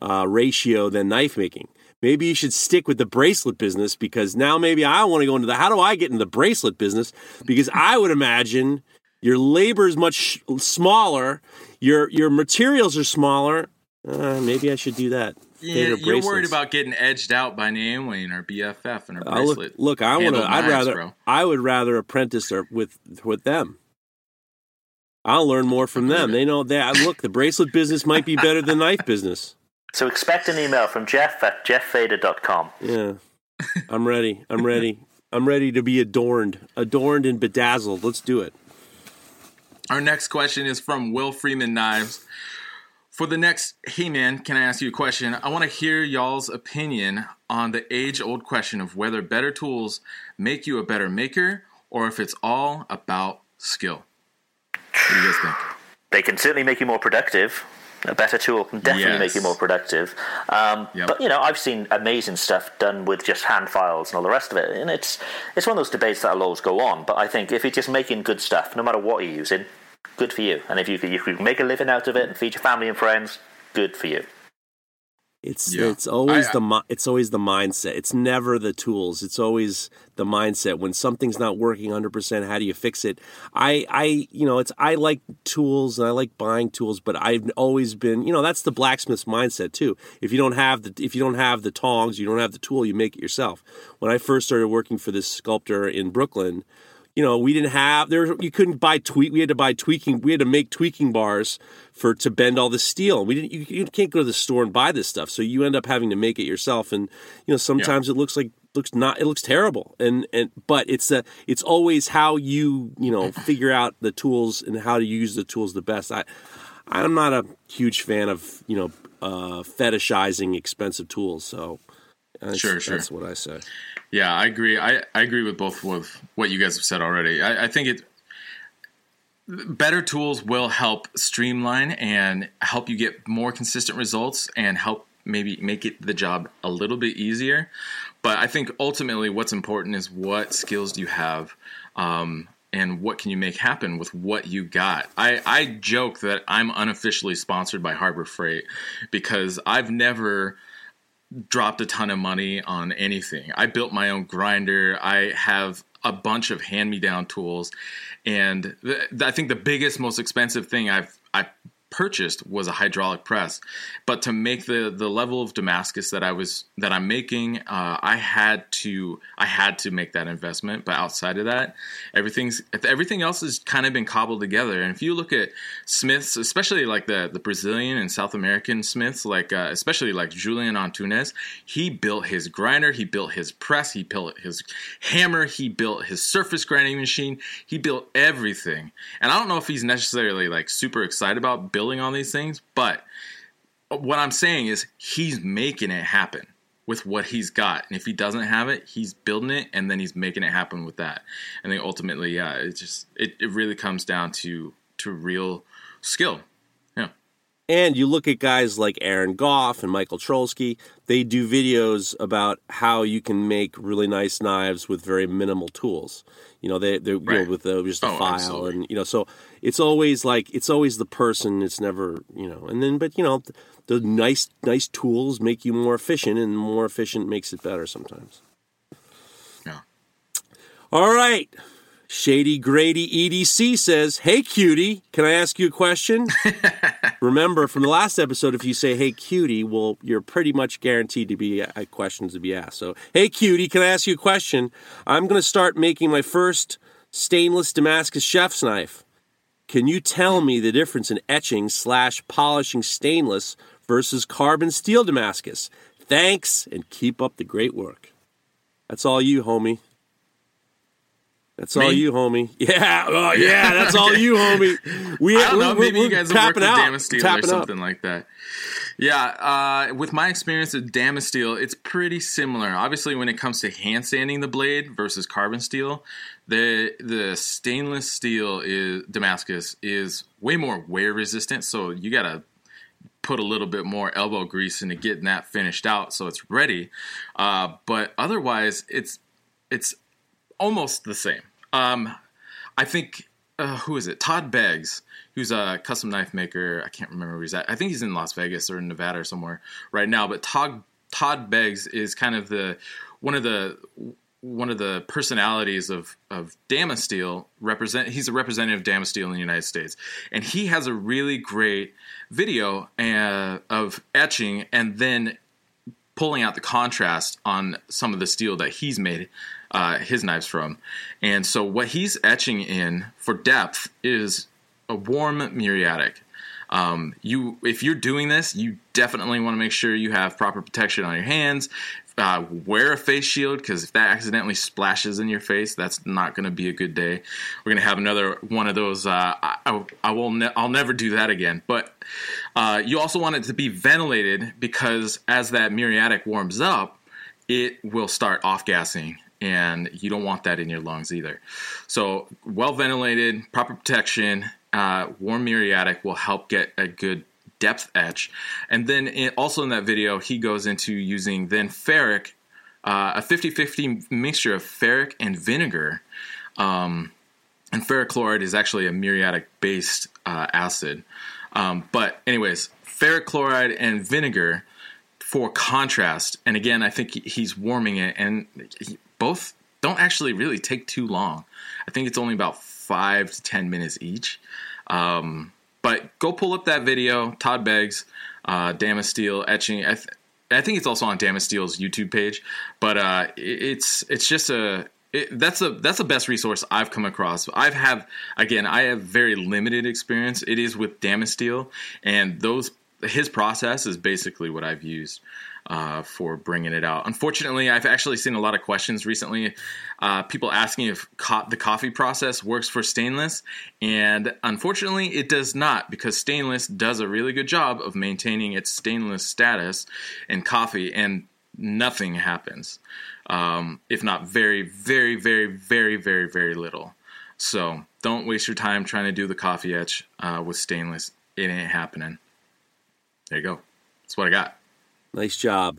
uh, ratio than knife making. Maybe you should stick with the bracelet business because now maybe I want to go into the. How do I get in the bracelet business? Because I would imagine your labor is much smaller, your your materials are smaller. Uh, maybe I should do that. Yeah, Fader you're worried about getting edged out by Naomi and her BFF and her Uh, look, bracelet. look, I want to. I'd knives, rather. bro. I would rather apprentice or with with them. I'll learn more from them. They know that. Look, the bracelet business might be better than knife business. So expect an email from Jeff at jefffader.com. Yeah, I'm ready. I'm ready. I'm ready to be adorned, adorned and bedazzled. Let's do it. Our next question is from Will Freeman Knives. For the next, hey man, can I ask you a question? I want to hear y'all's opinion on the age old question of whether better tools make you a better maker or if it's all about skill. What do you guys think? They can certainly make you more productive. A better tool can definitely make you more productive. Um, Yep. But you know, I've seen amazing stuff done with just hand files and all the rest of it, and it's it's one of those debates that'll always go on. But I think if you're just making good stuff, no matter what you're using, good for you. And if you could, you could make a living out of it and feed your family and friends, good for you. It's Yeah. it's always I- the it's always the mindset. It's never the tools. It's always the mindset. When something's not working 100%, how do you fix it? I I you know, it's I like tools and I like buying tools, but I've always been, you know, that's the blacksmith's mindset too. If you don't have the if you don't have the tongs, you don't have the tool, you make it yourself. When I first started working for this sculptor in Brooklyn, you know, we didn't have there. You couldn't buy tweak. We had to buy tweaking. We had to make tweaking bars for to bend all the steel. We didn't. You, you can't go to the store and buy this stuff. So you end up having to make it yourself. And you know, sometimes it looks like looks not. It looks terrible. And and but it's a. It's always how you you know figure out the tools and how to use the tools the best. I I'm not a huge fan of you know uh, fetishizing expensive tools. So that's, Sure, sure. that's what I say. Yeah, I agree. I, I agree with both with what you guys have said already. I, I think it better tools will help streamline and help you get more consistent results and help maybe make it the job a little bit easier. But I think ultimately what's important is what skills do you have um, and what can you make happen with what you got. I, I joke that I'm unofficially sponsored by Harbor Freight because I've never dropped a ton of money on anything. I built my own grinder. I have a bunch of hand-me-down tools, and th- I think the biggest, most expensive thing I've I purchased was a hydraulic press. But to make the the level of Damascus that I was that I'm making, uh, I had to I had to make that investment. But outside of that, everything's everything else has kind of been cobbled together. And if you look at Smiths, especially like the the Brazilian and South American Smiths, like uh, especially like Julian Antunes, he built his grinder, he built his press, he built his hammer, he built his surface grinding machine, he built everything. And I don't know if he's necessarily like super excited about building all these things, but what I'm saying is he's making it happen with what he's got. And if he doesn't have it, he's building it and then he's making it happen with that. And then ultimately, yeah, it just it, it really comes down to to real skill. And you look at guys like Aaron Gough and Michael Trolsky, they do videos about how you can make really nice knives with very minimal tools. You know, they they're Right. you know, with the, just a Oh, file absolutely. and you know, so it's always like it's always the person. It's never you know, and then but you know, the nice nice tools make you more efficient, and more efficient makes it better sometimes. Yeah. All right. Shady Grady EDC says, Hey cutie, can I ask you a question? Remember from the last episode, if you say, Hey cutie, well, you're pretty much guaranteed to be uh, questions to be asked. So, Hey cutie, can I ask you a question? I'm going to start making my first stainless Damascus chef's knife. Can you tell me the difference in etching slash polishing stainless versus carbon steel Damascus? Thanks and keep up the great work. That's all you, homie. That's all you, homie. Yeah, oh, yeah, that's all you, homie. We, I don't know. we- Maybe we're you guys have worked with out, Damasteel or tapping up. something like that. Yeah, uh, with my experience with Damasteel, it's pretty similar. Obviously, when it comes to hand sanding the blade versus carbon steel, the the stainless steel is Damascus is way more wear resistant. So you gotta put a little bit more elbow grease into getting that finished out so it's ready. Uh, but otherwise, it's it's almost the same. Um, I think uh, who is it? Todd Beggs, who's a custom knife maker. I can't remember where he's at. I think he's in Las Vegas or Nevada or somewhere right now. But Todd Todd Beggs is kind of the one of the one of the personalities of of Damasteel represent he's a representative of Damasteel in the United States and he has a really great video uh, of etching and then pulling out the contrast on some of the steel that he's made uh, his knives from. And so what he's etching in for depth is a warm muriatic. Um, you, if you're doing this, you definitely want to make sure you have proper protection on your hands. Uh, wear a face shield because if that accidentally splashes in your face, that's not going to be a good day. We're going to have another one of those. Uh, I, I, will. Ne- I'll never do that again. But uh, you also want it to be ventilated because as that muriatic warms up, it will start off gassing and you don't want that in your lungs either. So, well ventilated, proper protection, uh, warm muriatic will help get a good depth etch. And then it, also in that video, he goes into using then ferric, uh, a 50 50 mixture of ferric and vinegar. Um, and ferric chloride is actually a muriatic based uh, acid. Um, but, anyways, ferric chloride and vinegar for contrast. And again, I think he's warming it, and both don't actually really take too long. I think it's only about five to ten minutes each. Um, but go pull up that video, Todd Beggs, uh, Damasteel etching. I, th- I think it's also on Damasteel's YouTube page. But uh, it- it's it's just a it, that's a that's the best resource I've come across. I've have again I have very limited experience. It is with Damasteel, and those his process is basically what I've used uh, for bringing it out. Unfortunately, I've actually seen a lot of questions recently. Uh, people asking if co- the coffee process works for stainless, and unfortunately, it does not because stainless does a really good job of maintaining its stainless status in coffee, and nothing happens, um, if not very, very, very, very, very, very little. So don't waste your time trying to do the coffee etch uh, with stainless. It ain't happening. There you go. That's what I got. Nice job.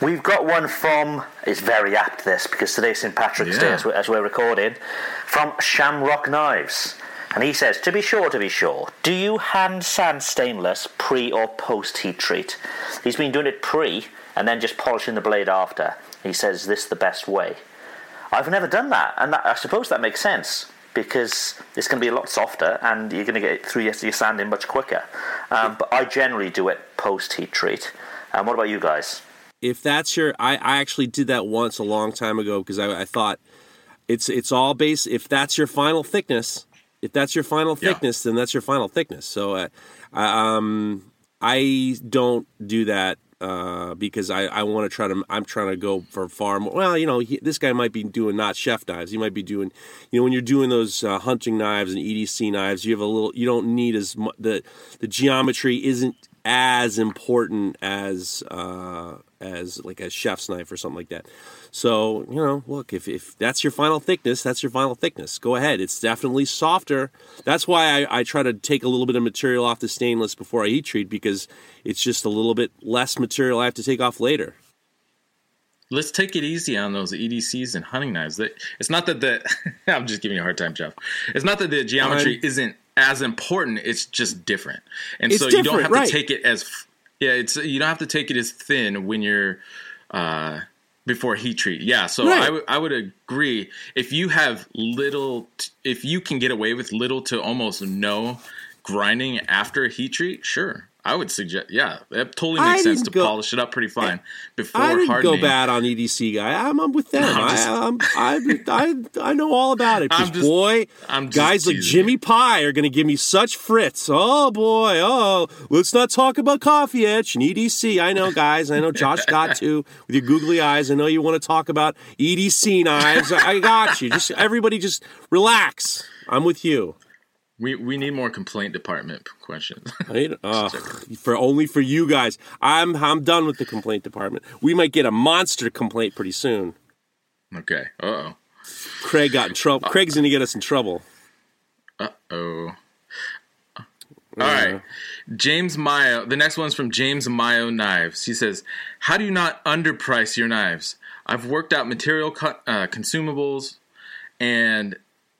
We've got one from, it's very apt this, because today's St. Patrick's Day as we're, as we're recording, from Shamrock Knives. And he says, to be sure, to be sure, do you hand sand stainless pre or post heat treat? He's been doing it pre and then just polishing the blade after. He says, this the best way. I've never done that, and that, I suppose that makes sense because it's going to be a lot softer and you're going to get through your, your sanding much quicker. Um, but I generally do it post heat treat. Um, what about you guys? if that's your I, I actually did that once a long time ago because I, I thought it's it's all based if that's your final thickness if that's your final Yeah. thickness then that's your final thickness so uh, I, um I don't do that uh, because I, I want to try to I'm trying to go for far more well you know he, this guy might be doing not chef knives he might be doing you know when you're doing those uh, hunting knives and EDC knives you have a little you don't need as much the the geometry isn't as important as uh, as like a chef's knife or something like that. So you know, look, if if that's your final thickness, that's your final thickness. Go ahead. It's definitely softer. That's why I, I try to take a little bit of material off the stainless before I heat treat because it's just a little bit less material I have to take off later. Let's take it easy on those EDCs and hunting knives. It's not that the I'm just giving you a hard time, Jeff. It's not that the geometry isn't as important. It's just different, and It's so you don't have right. to take it as yeah. It's you don't have to take it as thin when you're uh, before heat treat. Yeah, so Right. I would I would agree if you have little, t- if you can get away with little to almost no grinding after a heat treat, sure. I would suggest, yeah, that totally I makes sense to go- polish it up pretty fine before I didn't hardening. go bad on EDC guy. I'm, I'm with them. I'm just- I, I'm, I, I, I know all about it. I'm just- boy, I'm just guys like Jimmy you. Pie are going to give me such fritz. Oh boy, oh, let's not talk about coffee etch and EDC. I know, guys. I know Josh got to with your googly eyes. I know you want to talk about EDC knives. I I got you. Just everybody, just relax. I'm with you. We we need more complaint department questions. Right? Ugh, for only for you guys. I'm I'm done with the complaint department. We might get a monster complaint pretty soon. okay. Uh oh. Craig got in trouble. Craig's going to get us in trouble. Uh oh. All right. James Mayo. The next one's from James Mayo Knives. He says, "How do you not underprice your knives? I've worked out material co- uh, consumables and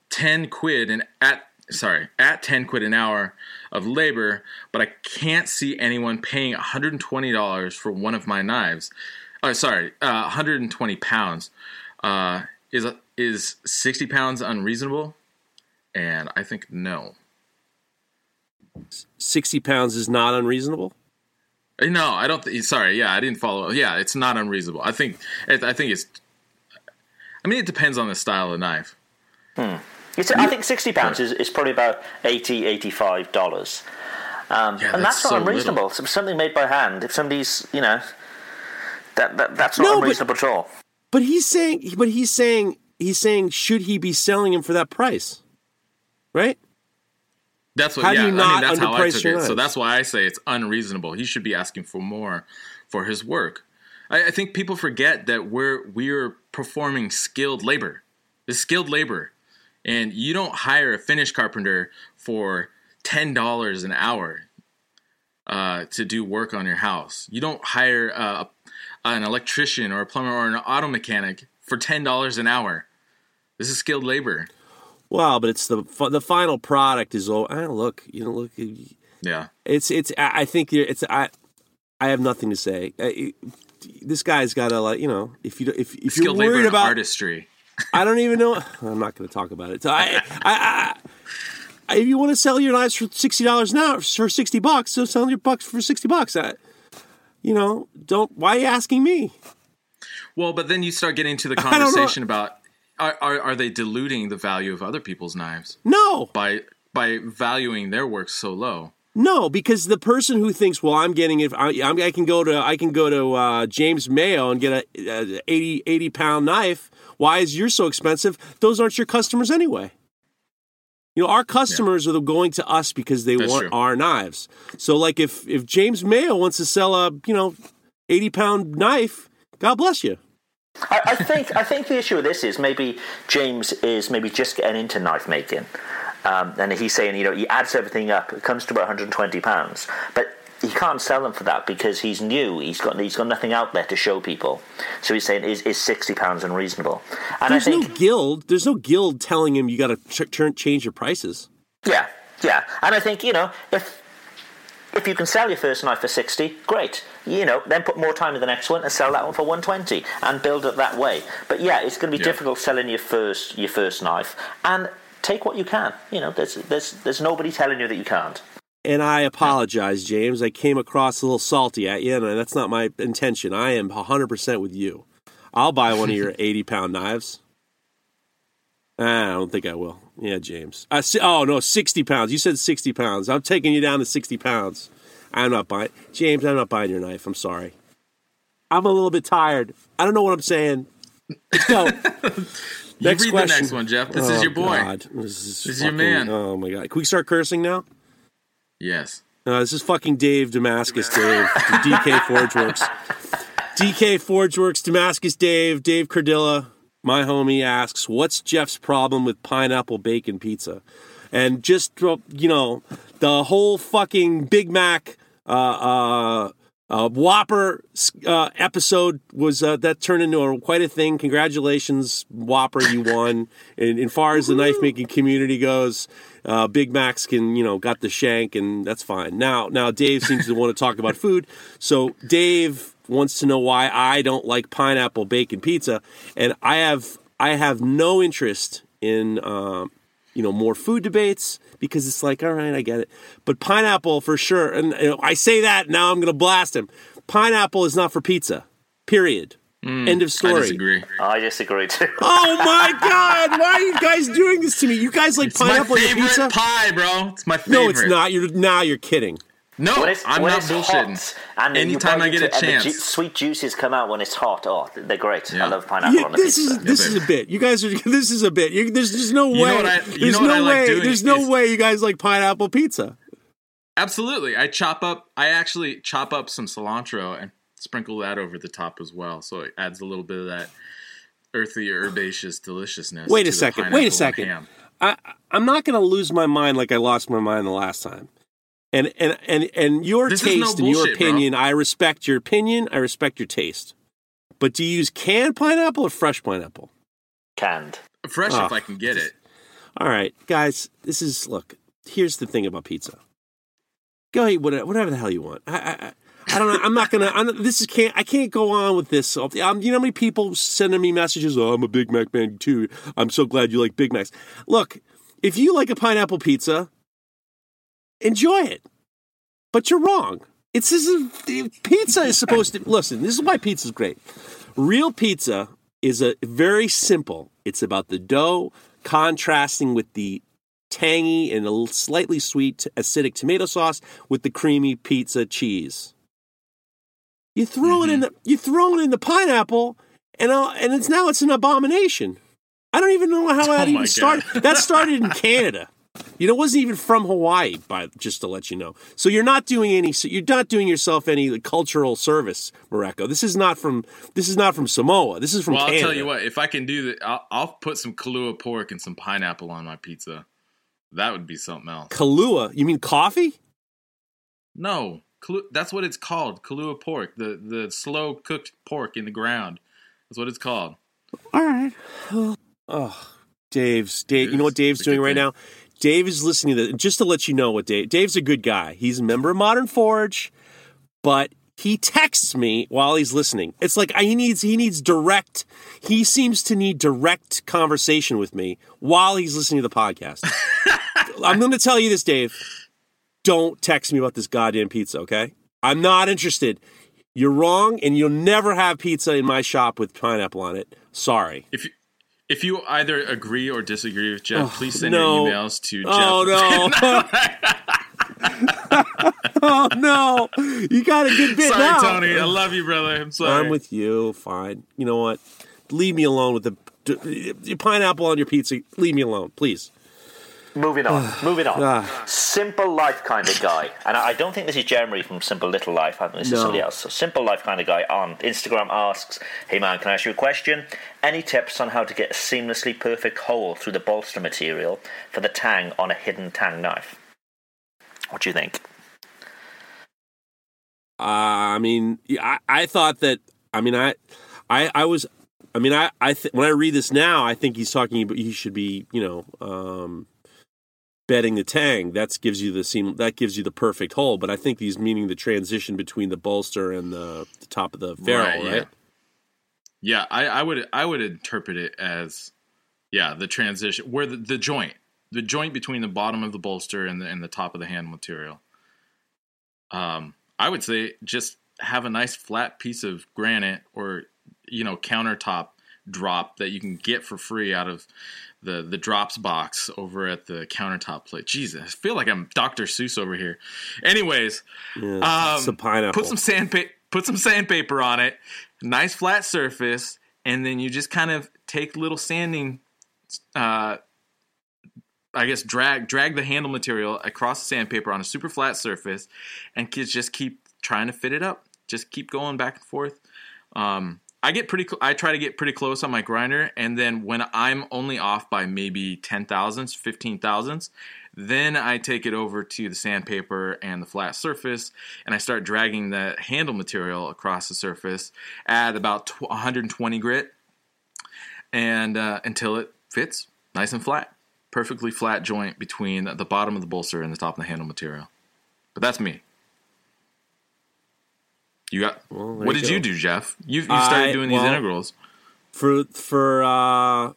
ten quid and at sorry at ten quid an hour of labor, but I can't see anyone paying 120 dollars for one of my knives. Oh, sorry, uh, 120 pounds. Uh, is is 60 pounds unreasonable? And I think no. 60 pounds is not unreasonable. Uh, No, I don't. Th- sorry, yeah, I didn't follow. Yeah, it's not unreasonable. I think. I I think it's. I mean, it depends on the style of knife. It's, I think sixty pounds is, is probably about 80 85 dollars, um, Yeah, and that's, that's not so unreasonable. So something made by hand. If somebody's, you know, that, that that's not No, but- unreasonable at all. But he's saying, but he's saying, he's saying, should he be selling him for that price? Right? That's what. How do yeah, you I mean, not that's how I underprice took your it. So that's why I say it's unreasonable. He should be asking for more for his work. I, I think people forget that we're we're performing skilled labor. It's skilled labor, and you don't hire a finish carpenter for ten dollars an hour uh, to do work on your house. You don't hire uh, an electrician or a plumber or an auto mechanic for ten dollars an hour. This is skilled labor. Well, but it's the the final product is oh, look, you know, look, Yeah. it's it's. I think you're- it's I. I have nothing to say. This guy's got to like, you know, if you if if you're Skilled worried about artistry. I don't even know. I'm not going to talk about it. So I, I, I, if you want to sell your knives for sixty dollars now for sixty bucks, so sell your bucks for sixty bucks. I, you know, don't. Why are you asking me? Well, but then you start getting to the conversation about are, are are they diluting the value of other people's knives No, by by valuing their work so low? no, because the person who thinks, well, I'm getting it. I, I can go to I can go to uh, James Mayo and get a, a 80, 80 pound knife. Why is yours so expensive? Those aren't your customers anyway. You know, our customers are going to us because they That's want true. our knives. So, like, if if James Mayo wants to sell a you know eighty pound knife, God bless you. I, I think I think the issue with this is maybe James is maybe just getting into knife making, um, and he's saying you know he adds everything up, it comes to about 120 pounds, but he can't sell them for that because he's new. He's got he's got nothing out there to show people. So he's saying is is 60 pounds unreasonable? And There's I think no guild. There's no guild telling him you got to ch- turn change your prices. Yeah, yeah, and I think you know if if you can sell your first knife for sixty, great. You know, then put more time in the next one and sell that one for one twenty and build it that way. But yeah, it's going to be Yeah. difficult selling your first your first knife and take what you can. You know, there's there's there's nobody telling you that you can't. And I apologize, James. I came across a little salty at you, and that's not my intention. I am 100% with you. I'll buy one of your 80 pound knives. Ah, I don't think I will. Yeah, James. I si- oh, no, 60 pounds. You said 60 pounds. I'm taking you down to 60 pounds. I'm not buying. James, I'm not buying your knife. I'm sorry. I'm a little bit tired. I don't know what I'm saying. Let's go. You read the next one, Jeff. This is Oh, your boy. God. This is, This is your man. Oh, my God. Can we start cursing now? Yes. Uh, this is fucking Dave Damascus, Dave, DK Forge Works. DK Forge Works, Damascus Dave, Dave Cardilla, my homie asks, What's Jeff's problem with pineapple bacon pizza? And just, you know, the whole fucking Big Mac uh, uh, uh, Whopper uh, episode was uh, that turned into a, quite a thing. Congratulations, Whopper, you won. and, and far as the knife making community goes, uh, Big Macs can you know got the shank, and that's fine. Now, now Dave seems to want to talk about food, so Dave wants to know why I don't like pineapple bacon pizza, and I have I have no interest in um, you know more food debates because it's like all right i get it but pineapple for sure and you know, i say that now i'm going to blast him pineapple is not for pizza period Mm, end of story I disagree. I disagree too. oh my god why are you guys doing this to me you guys like It's my pineapple in your favorite pizza pie, bro. It's my favorite. no it's not you're now you're kidding No, When it's, I'm when not it's bullshitting. hot, and then you Anytime I get a into chance. ju- sweet juices come out when it's hot. Oh, they're great. Yeah. I love pineapple Yeah, on the this pizza. is this is a bit. You guys are. This is a bit. You, there's just no way. You know what I- you there's know what no I like way. doing there's no is- way you guys like pineapple pizza. Absolutely. I chop up. I actually chop up some cilantro and sprinkle that over the top as well, so it adds a little bit of that earthy, herbaceous deliciousness. Wait a to second. pineapple Wait a second. I I'm not going to lose my mind like I lost my mind the last time. And and and and your This is no taste and your bullshit, bro. opinion, I respect your opinion. I respect your taste. But do you use canned pineapple or fresh pineapple? Canned. Fresh Oh. if I can get it. All right, guys. This is look. Here's the thing about pizza. Go eat whatever, whatever the hell you want. I, I, I- I don't know. I'm not gonna. I'm, this is can't. I can't go on with this. Um, you know how many people sending me messages? Oh, I'm a Big Mac man too. I'm so glad you like Big Macs. Look, if you like a pineapple pizza, enjoy it. But you're wrong. It's this is, pizza is supposed to listen. This is why pizza is great. Real pizza is a very simple. It's about the dough contrasting with the tangy and a slightly sweet acidic tomato sauce with the creamy pizza cheese. You throw it in the you throw it in the pineapple, and uh, and it's now it's an abomination. I don't even know how that Oh my even God. started. That started in Canada. You know, it wasn't even from Hawaii, by just to let you know. So you're not doing any. You're not doing yourself any cultural service, Mareko. This is not from. This is not from Samoa. This is from Well, Canada. I'll tell you what. If I can do that, I'll, I'll put some Kahlua pork and some pineapple on my pizza. That would be something else. Kahlua. You mean coffee? No, Kahlua, that's what it's called. Kahlua pork, the the slow cooked pork in the ground. That's what it's called. All right. Oh, Dave's Dave. It You know what Dave's doing right thing. now? Dave is listening to this. Just to let you know what Dave. Dave's a good guy. He's a member of Modern Forge, but he texts me while he's listening. It's like he needs he needs direct. He seems to need direct conversation with me while he's listening to the podcast. I'm going to tell you this, Dave. Don't text me about this goddamn pizza, okay? I'm not interested. You're wrong, and you'll never have pizza in my shop with pineapple on it. Sorry. If you if you either agree or disagree with Jeff, please send no. your emails to oh, Jeff. Oh no! oh no! You got a good bit sorry, now. Tony. I love you, brother. I'm sorry. I'm with you. Fine. You know what? Leave me alone with the, the pineapple on your pizza. Leave me alone, please. Moving on, moving on. Ah. Simple life kind of guy, and I I don't think this is Jeremy from Simple Little Life. I think this No. is somebody else. So Simple life kind of guy on Instagram asks, "Hey man, can I ask you a question? Any tips on how to get a seamlessly perfect hole through the bolster material for the tang on a hidden tang knife? What do you think?" Uh, I mean, I, I thought that. I mean, I, I, I was. I mean, I, I th- when I read this now, I think he's talking about he should be, you know, um, betting the tang. That gives you the seam. That gives you the perfect hole. But I think he's meaning the transition between the bolster and the, the top of the ferrule, right? Right, yeah. Yeah, I, I would I would interpret it as yeah the transition where the, the joint the joint between the bottom of the bolster and the and the top of the hand material. Um, I would say just have a nice flat piece of granite or you know countertop drop that you can get for free out of the the drops box over at the countertop plate. Jesus, I feel like I'm Dr. Seuss over here. Anyways, Yeah, um, a pineapple. Put some sandpaper. Put some sandpaper on it. Nice flat surface, and then you just kind of take little sanding uh, I guess drag drag the handle material across the sandpaper on a super flat surface, and kids just keep trying to fit it up. Just keep going back and forth. Um, I get pretty. I try to get pretty close on my grinder, and then when I'm only off by maybe ten thousandths, fifteen thousandths, then I take it over to the sandpaper and the flat surface, and I start dragging the handle material across the surface at about tw- 120 grit, and uh, until it fits nice and flat, perfectly flat joint between the bottom of the bolster and the top of the handle material. But that's me. You got. Well, what you did you do, Jeff? You you started I- doing these well- integrals. for for uh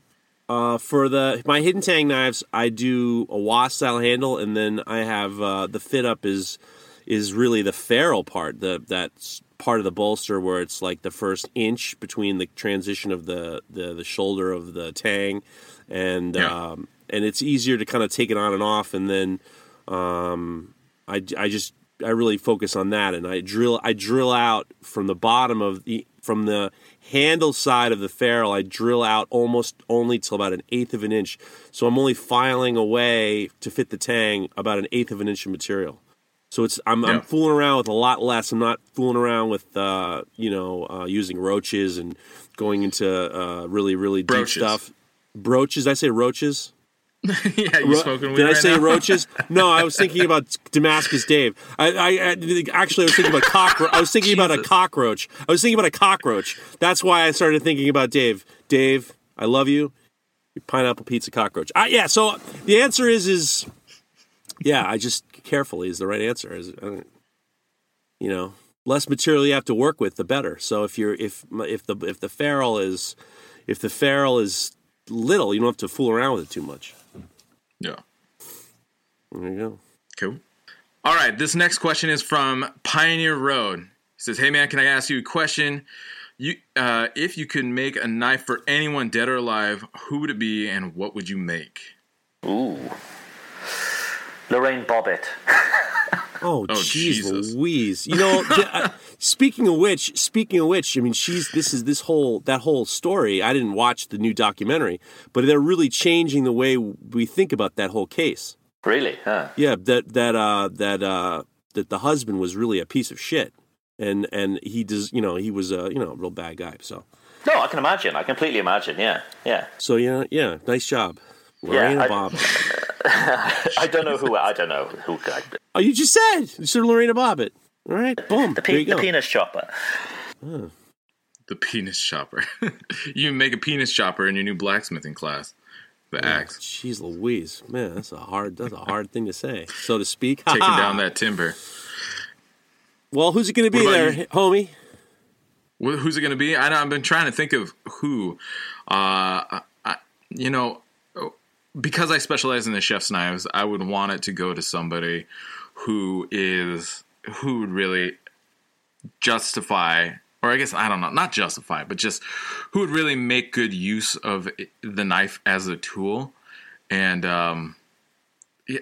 uh for the my hidden tang knives i do a wasp style handle and then i have uh the fit up is is really the ferrule part the that's part of the bolster where it's like the first inch between the transition of the the, the shoulder of the tang and Yeah. um and it's easier to kind of take it on and off and then um i i just i really focus on that and i drill i drill out from the bottom of the from the handle side of the ferrule i drill out almost only till about an eighth of an inch so i'm only filing away to fit the tang about an eighth of an inch of material so it's I'm, Yeah. I'm fooling around with a lot less. I'm not fooling around with uh, you know uh, using roaches and going into uh, really really deep Broaches. stuff. Broaches? I say roaches? yeah, you Ro- spoken with Did I right say now? roaches? No, I was thinking about Damascus Dave. I, I, I actually I was thinking about cockroach. I was thinking about a cockroach. I was thinking about a cockroach. That's why I started thinking about Dave. Dave, I love you. You pineapple pizza cockroach. Uh, yeah. So the answer is is yeah. I just carefully is the right answer. Is you know less material you have to work with, the better. So if you're if if the if the ferrule is if the ferrule is little, you don't have to fool around with it too much. Yeah. There you go. Cool. All right, this next question is from Pioneer Road. He says, "Hey man, can I ask you a question? You, uh, if you could make a knife for anyone dead or alive, who would it be, and what would you make?" Ooh. Lorraine Bobbitt. Oh, Oh, jeez, Jesus. Louise. You know, th- uh, speaking of which, speaking of which, I mean, she's this is this whole that whole story. I didn't watch the new documentary, but they're really changing the way we think about that whole case. Really? Huh. Yeah, that that uh that uh that the husband was really a piece of shit, and and he does, you know, he was a you know a real bad guy. So No, I can imagine. I completely imagine. Yeah, yeah. so yeah, yeah, nice job, Lorraine I- Bob. I don't know who. I don't know who. I, Oh, you just said you said Lorena Bobbitt. All right, boom. the, there pe- you go. the penis chopper. The penis chopper. you make a penis chopper in your new blacksmithing class. The axe, Jeez Louise, man, that's a hard that's a hard thing to say, so to speak. taking down that timber. Well, who's it going to be there, you? homie? Wh- Who's it going to be? I know, I've been trying to think of who. Uh, I, you know, because I specialize in the chef's knives, I would want it to go to somebody who is who would really justify, or I guess I don't know, not justify, but just who would really make good use of the knife as a tool. And um, yeah,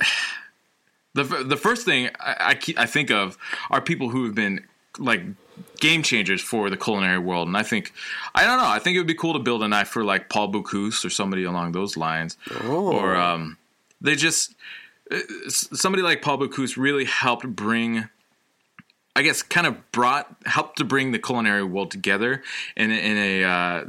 the the first thing I, I keep, I think of are people who have been like game changers for the culinary world, and I think I don't know. I think it would be cool to build a knife for like Paul Bocuse or somebody along those lines, or um, they just uh, somebody like Paul Bocuse really helped bring. I guess kind of brought helped to bring the culinary world together in in a uh,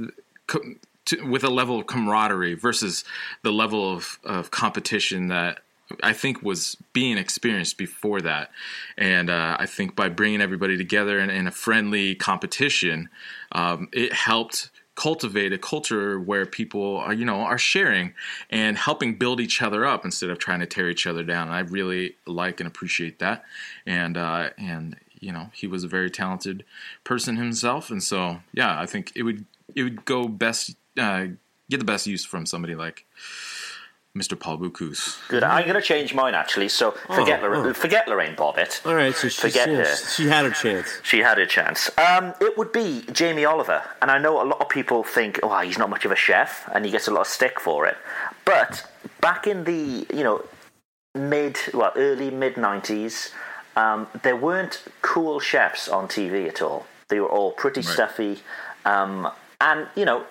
co- to, with a level of camaraderie versus the level of, of competition that I think was being experienced before that. And uh, I think by bringing everybody together in, in a friendly competition, um, it helped cultivate a culture where people are, you know, are sharing and helping build each other up instead of trying to tear each other down. And I really like and appreciate that. And, uh, and, you know, he was a very talented person himself. And so, yeah, I think it would, it would go best, uh, get the best use from somebody like Mr. Paul Bocuse. Good. I'm going to change mine actually. So forget Lorraine, oh. forget Lorraine Bobbitt. All right, so she's, Forget yeah, her. she had her chance. She had her chance. Um, it would be Jamie Oliver, and I know a lot of people think, "Oh, he's not much of a chef," and he gets a lot of stick for it. But back in the you know mid, well, early mid '90s, um, there weren't cool chefs on TV at all. They were all pretty stuffy, um, and you know,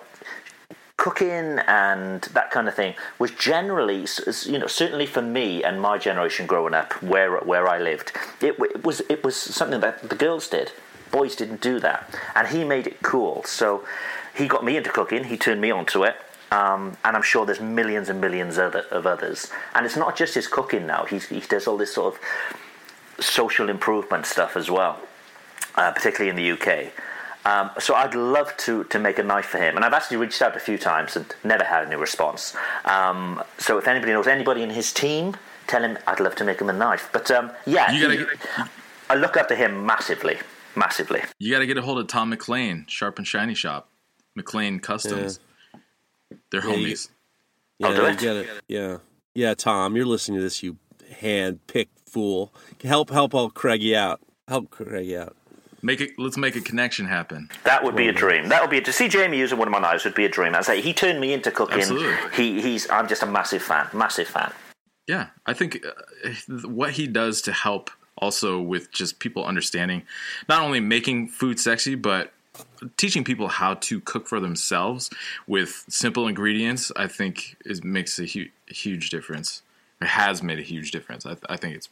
cooking and that kind of thing was generally, you know, certainly for me and my generation growing up, where where I lived, it, it was it was something that the girls did. Boys didn't do that, and he made it cool. So he got me into cooking. He turned me onto it. Um, and I'm sure there's millions and millions of, others. And it's not just his cooking now. He's, he does all this sort of social improvement stuff as well, uh, particularly in the UK. Um, so I'd love to to make a knife for him, and I've actually reached out a few times and never had any response. Um, so if anybody knows anybody in his team, tell him I'd love to make him a knife. But um, yeah, he, I look up to him massively, massively. You got to get a hold of Tom McLean, Sharp and Shiny Shop, McLean Customs. Yeah. They're yeah, homies. You, yeah, I'll do it. it. Yeah, yeah, Tom, you're listening to this, you hand-picked fool. Help, help, help Craigie out. Help Craigie out. Make it. Let's make a connection happen. That would be a dream. That would be a, to see Jamie using one of my knives would be a dream. I say he turned me into cooking. Absolutely. He, he's. I'm just a massive fan. Massive fan. Yeah, I think uh, what he does to help also with just people understanding, not only making food sexy, but teaching people how to cook for themselves with simple ingredients. I think is makes a hu- huge difference. It has made a huge difference. I, I think it's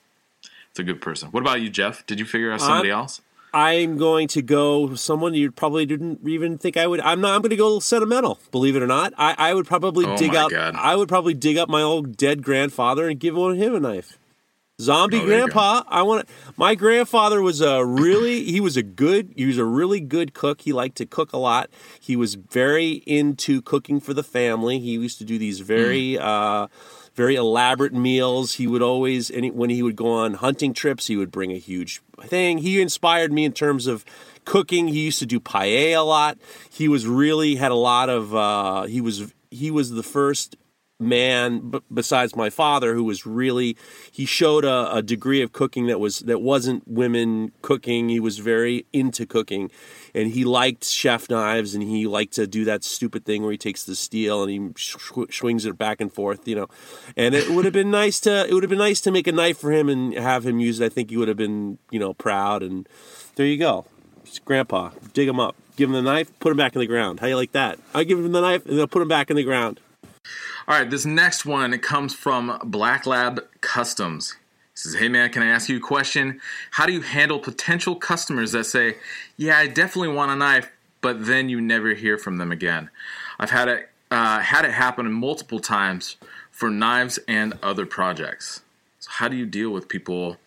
it's a good person. What about you, Jeff? Did you figure out somebody uh, else? I'm going to go someone you probably didn't even think I would. I'm not. I'm going to go a little sentimental. Believe it or not, I, I would probably oh dig up. God. I would probably dig up my old dead grandfather and give him a knife. Zombie oh, grandpa. I want. My grandfather was a really. He was a good. He was a really good cook. He liked to cook a lot. He was very into cooking for the family. He used to do these very. Mm. Uh, very elaborate meals. He would always, when he would go on hunting trips, he would bring a huge thing. He inspired me in terms of cooking. He used to do paella a lot. He was really had a lot of. Uh, he was he was the first man b- besides my father who was really he showed a, a, degree of cooking that was that wasn't women cooking. He was very into cooking. And he liked chef knives and he liked to do that stupid thing where he takes the steel and he sh- swings it back and forth you know. And it would have been nice to it would have been nice to make a knife for him and have him use it. I think he would have been you know proud. And there you go. Grandpa dig him up. Give him the knife put him back in the ground. How you like that? I give him the knife and then put him back in the ground all right, this next one comes from Black Lab Customs. He says, "Hey man, can I ask you a question? How do you handle potential customers that say, "Yeah, I definitely want a knife," but then you never hear from them again?" I've had it uh, had it happen multiple times for knives and other projects. So, how do you deal with people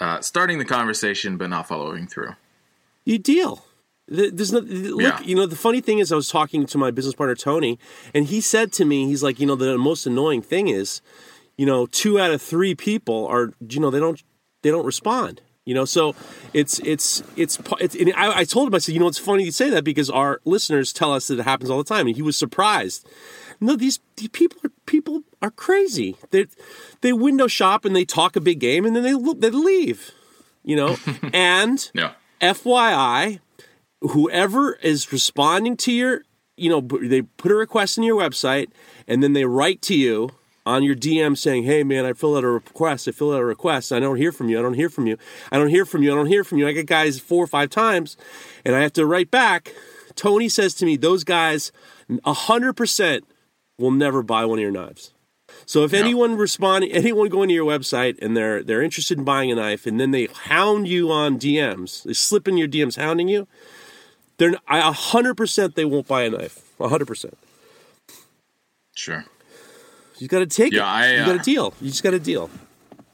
uh, starting the conversation but not following through? You deal. There's no, look, yeah. you know, the funny thing is, I was talking to my business partner Tony, and he said to me, he's like, you know, the most annoying thing is, you know, two out of three people are, you know, they don't, they don't respond. You know, so it's it's it's. it's I, I, told him, I said, you know, it's funny you say that because our listeners tell us that it happens all the time, and he was surprised. No, these, these people are people are crazy. They they window shop and they talk a big game, and then they they leave. You know, and yeah. FYI, whoever is responding to your, you know, they put a request in your website and then they write to you on your DM saying, "Hey man, I filled out a request. I filled out a request. I don't hear from you. I don't hear from you. I don't hear from you. I don't hear from you." I get guys four or five times, and I have to write back. Tony says to me, "Those guys, hundred percent, will never buy one of your knives." So if no. anyone responding, anyone going to your website and they're they're interested in buying a knife, and then they hound you on DMs, they slip in your DMs hounding you, they're a hundred percent they won't buy a knife. A hundred percent. Sure. You got to take yeah, it. I, uh, you got to deal. You just got to deal.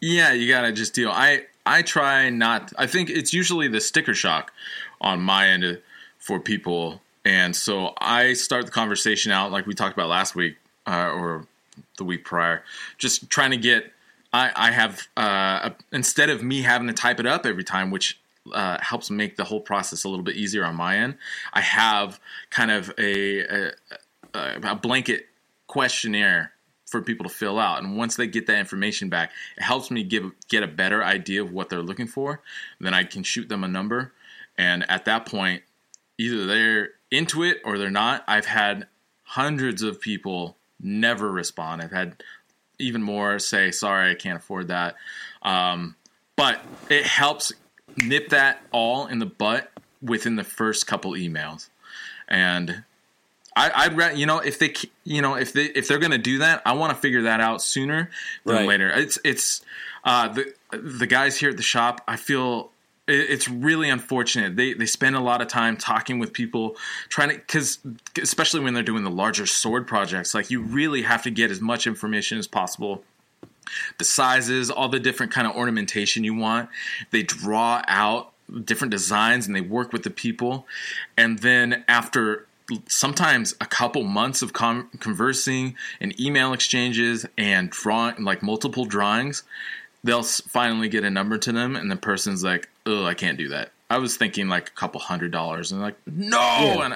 Yeah, you got to just deal. I I try not. I think it's usually the sticker shock on my end for people, and so I start the conversation out like we talked about last week uh, or the week prior, just trying to get. I, I have uh, a, instead of me having to type it up every time, which uh, helps make the whole process a little bit easier on my end. I have kind of a, a, a blanket questionnaire for people to fill out, and once they get that information back, it helps me give get a better idea of what they're looking for. Then I can shoot them a number, and at that point, either they're into it or they're not. I've had hundreds of people never respond. I've had even more say, "Sorry, I can't afford that." Um, but it helps nip that all in the butt within the first couple emails. And I, I'd ra- you know if they you know if they if they're gonna do that, I want to figure that out sooner than Right. later. It's it's uh, the the guys here at the shop. I feel it- it's really unfortunate. They they spend a lot of time talking with people, trying to because especially when they're doing the larger sword projects, like you really have to get as much information as possible the sizes, all the different kind of ornamentation you want. They draw out different designs and they work with the people. And then after sometimes a couple months of con conversing and email exchanges and drawing like multiple drawings, they'll finally get a number to them and the person's like, "Oh, I can't do that." I was thinking like a couple hundred dollars and like, "No." And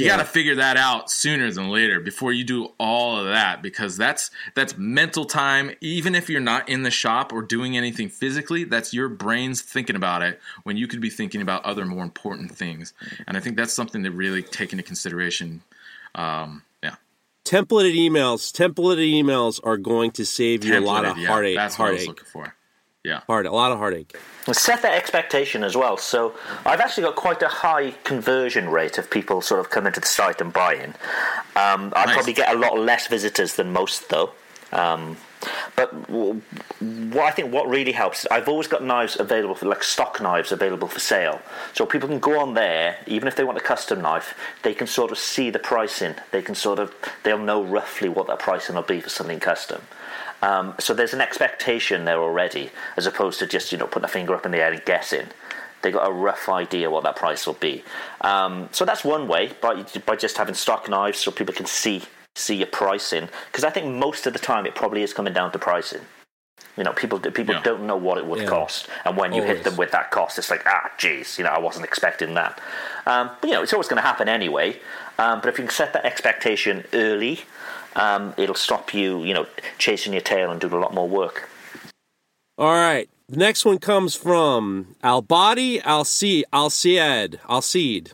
You got to figure that out sooner than later before you do all of that because that's that's mental time. Even if you're not in the shop or doing anything physically that's your brains thinking about it when you could be thinking about other more important things. And i think that's something to really take into consideration um, yeah. Templated emails, templated emails are going to save you a lot of yeah, heartache. that's what i was heartache. looking for yeah Heart, a lot of heartache. Set that expectation as well. So I've actually got quite a high conversion rate of people sort of coming to the site and buying. Um, I Nice. probably get a lot less visitors than most though. Um, but what I think what really helps, I've always got knives available for like stock knives available for sale. So people can go on there, even if they want a custom knife, they can sort of see the pricing. They can sort of they'll know roughly what that pricing will be for something custom. Um, so there's an expectation there already, as opposed to just you know putting a finger up in the air and guessing. They got a rough idea what that price will be. Um, so that's one way by by just having stock knives, so people can see see your pricing. Because I think most of the time it probably is coming down to pricing. You know, people people Yeah. don't know what it would Yeah. cost, and when you hit them with that cost, it's like ah, geez, you know, I wasn't expecting that. Um, but you know, it's always going to happen anyway. Um, but if you can set that expectation early, um, it'll stop you, you know, chasing your tail and doing a lot more work. All right. The next one comes from Albadi Alci Alcied. Alcide.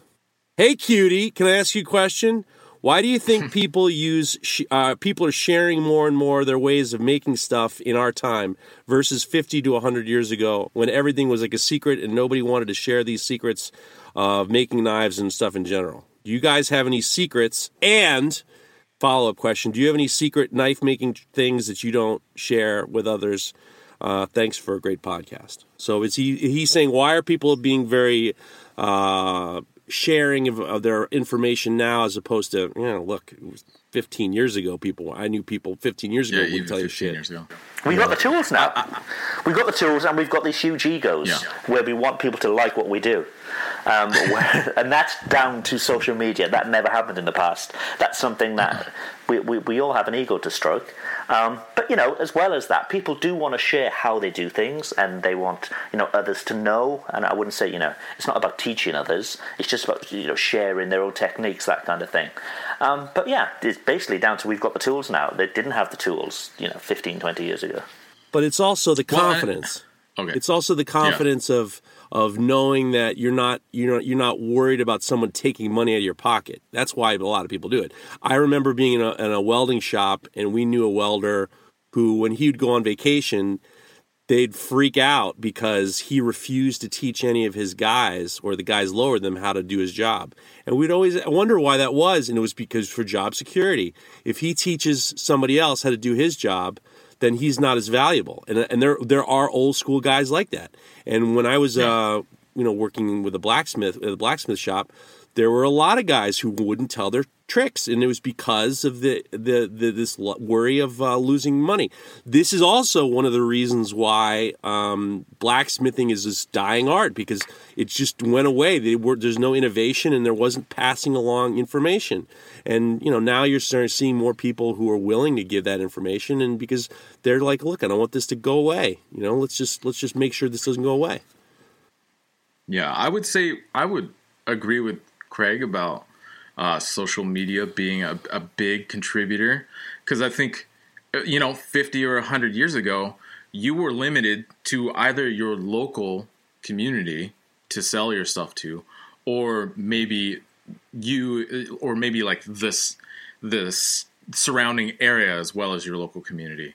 Hey, cutie, can I ask you a question? Why do you think people use sh- uh, people are sharing more and more their ways of making stuff in our time versus 50 to 100 years ago when everything was like a secret and nobody wanted to share these secrets of making knives and stuff in general? Do you guys have any secrets? And follow up question: Do you have any secret knife making things that you don't share with others? Uh, thanks for a great podcast. So is he? He's saying why are people being very uh, sharing of, of their information now as opposed to you know look, it was 15 years ago. People I knew people 15 years ago yeah would tell you shit. years ago We've got the tools now. We've got the tools, and we've got these huge egos Yeah. where we want people to like what we do. Um, where- and that's down to social media. That never happened in the past. That's something that we, we, we all have an ego to stroke. Um, but, you know, as well as that, people do want to share how they do things and they want, you know, others to know. And I wouldn't say, you know, it's not about teaching others. It's just about, you know, sharing their own techniques, that kind of thing. Um, but yeah, it's basically down to we've got the tools now. They didn't have the tools, you know, 15, 20 years ago. But it's also the Well, I- confidence. okay It's also the confidence of of knowing that you're not you're not you're not worried about someone taking money out of your pocket. That's why a lot of people do it. I remember being in a, in a welding shop, and we knew a welder who, when he would go on vacation, they'd freak out because he refused to teach any of his guys or the guys lower them how to do his job. And we'd always wonder why that was, and it was because for job security. If he teaches somebody else how to do his job, then he's not as valuable. And and there there are old school guys like that. And when I was uh you know working with a blacksmith at a blacksmith shop, there were a lot of guys who wouldn't tell their tricks, and it was because of the the, the this worry of uh, losing money. This is also one of the reasons why um, blacksmithing is this dying art because it just went away. Were, there's no innovation, and there wasn't passing along information. And you know now you're starting seeing more people who are willing to give that information, and because they're like, look, I don't want this to go away. You know, let's just let's just make sure this doesn't go away. Yeah, I would say I would agree with Craig about uh, social media being a, a big contributor. Because I think uh, you know 50 or 100 years ago you were limited to either your local community to sell your stuff to or maybe you or maybe like this this surrounding area as well as your local community.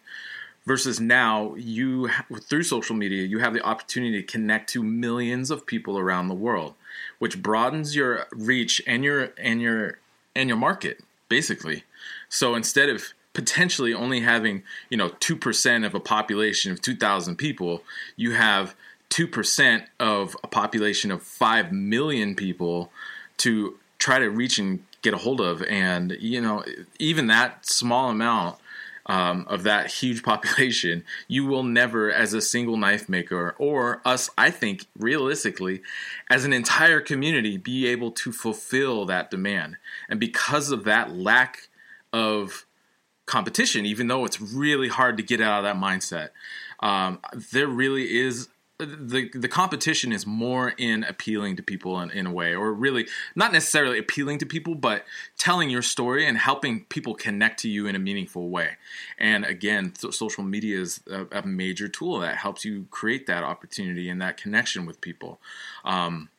Versus now you through social media you have the opportunity to connect to millions of people around the world which broadens your reach and your and your and your market basically. So instead of potentially only having you know two percent of a population of two thousand people, you have two percent of a population of five million people to try to reach and get a hold of, and you know even that small amount um, of that huge population, you will never, as a single knife maker, or us, I think, realistically, as an entire community, be able to fulfill that demand. And because of that lack of competition, even though it's really hard to get out of that mindset, um, there really is the the competition is more in appealing to people in, in a way, or really not necessarily appealing to people, but telling your story and helping people connect to you in a meaningful way. And again, social media is a, a, major tool that helps you create that opportunity and that connection with people. Um,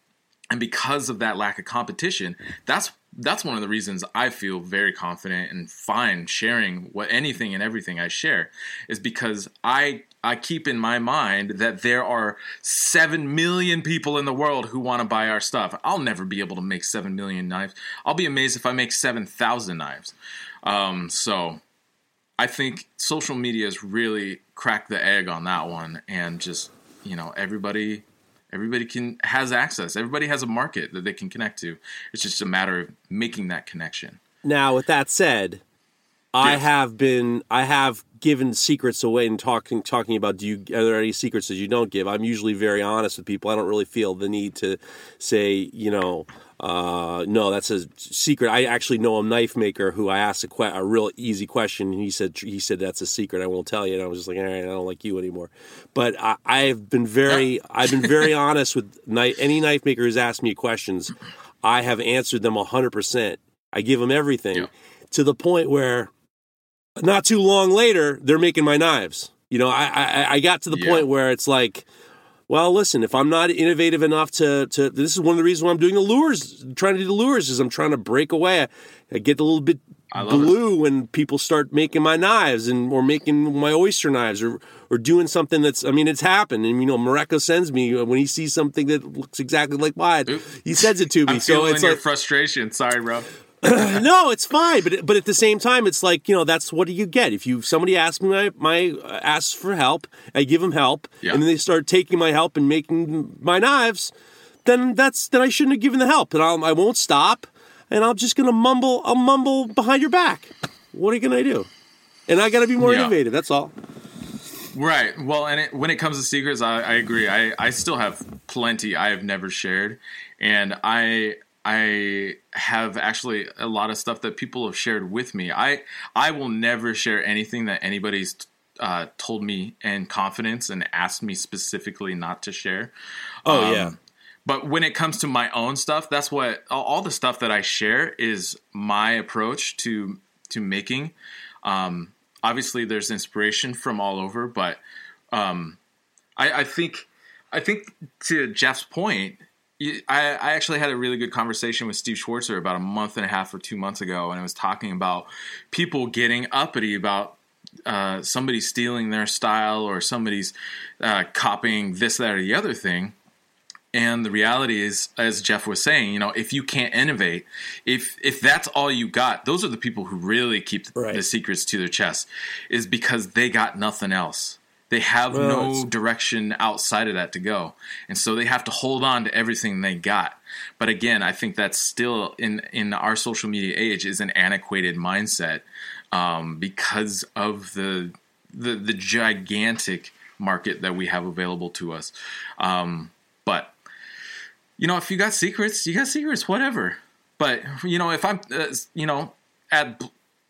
and because of that lack of competition, that's that's one of the reasons I feel very confident and fine sharing what anything and everything I share is because I I keep in my mind that there are 7 million people in the world who want to buy our stuff. I'll never be able to make 7 million knives. I'll be amazed if I make 7,000 knives. Um, so I think social media has really cracked the egg on that one and just, you know, everybody Everybody can has access. Everybody has a market that they can connect to. It's just a matter of making that connection. Now, with that said, I have been I have given secrets away and talking talking about do you are there any secrets that you don't give? I'm usually very honest with people. I don't really feel the need to say, you know, uh, no, that's a secret. I actually know a knife maker who I asked a, que- a real easy question, and he said he said that's a secret. I won't tell you. And I was just like, all right, I don't like you anymore. But I, have been very, I've been very honest with knife, any knife maker who's asked me questions. I have answered them hundred percent. I give them everything yeah. to the point where, not too long later, they're making my knives. You know, I I, I got to the yeah. point where it's like well, listen, if I'm not innovative enough to, to this is one of the reasons why I'm doing the lures, trying to do the lures is I'm trying to break away. I, I get a little bit blue it. when people start making my knives and or making my oyster knives or or doing something that's I mean it's happened. And you know Mareko sends me when he sees something that looks exactly like mine he sends it to me. I'm so it's your like frustration. Sorry bro no, it's fine, but but at the same time, it's like you know that's what do you get if you somebody asks me my my uh, asks for help, I give them help, yeah. and then they start taking my help and making my knives, then that's then I shouldn't have given the help, and I'll, I won't stop, and I'm just gonna mumble, I'll mumble behind your back. What are you gonna do? And I got to be more yeah. innovative. That's all. Right. Well, and it, when it comes to secrets, I, I agree. I, I still have plenty I have never shared, and I I have actually a lot of stuff that people have shared with me. I I will never share anything that anybody's uh, told me in confidence and asked me specifically not to share. Oh um, yeah. But when it comes to my own stuff, that's what all the stuff that I share is my approach to to making. Um, obviously, there's inspiration from all over, but um, I, I think I think to Jeff's point, I, I actually had a really good conversation with Steve Schwarzer about a month and a half or two months ago, and I was talking about people getting uppity about uh, somebody stealing their style or somebody's uh, copying this, that, or the other thing. And the reality is, as Jeff was saying, you know, if you can't innovate, if if that's all you got, those are the people who really keep right. the secrets to their chest, is because they got nothing else. They have well, no direction outside of that to go. And so they have to hold on to everything they got. But again, I think that's still in in our social media age is an antiquated mindset um, because of the, the the gigantic market that we have available to us. Um, but you know, if you got secrets, you got secrets, whatever. But you know, if I'm, uh, you know, at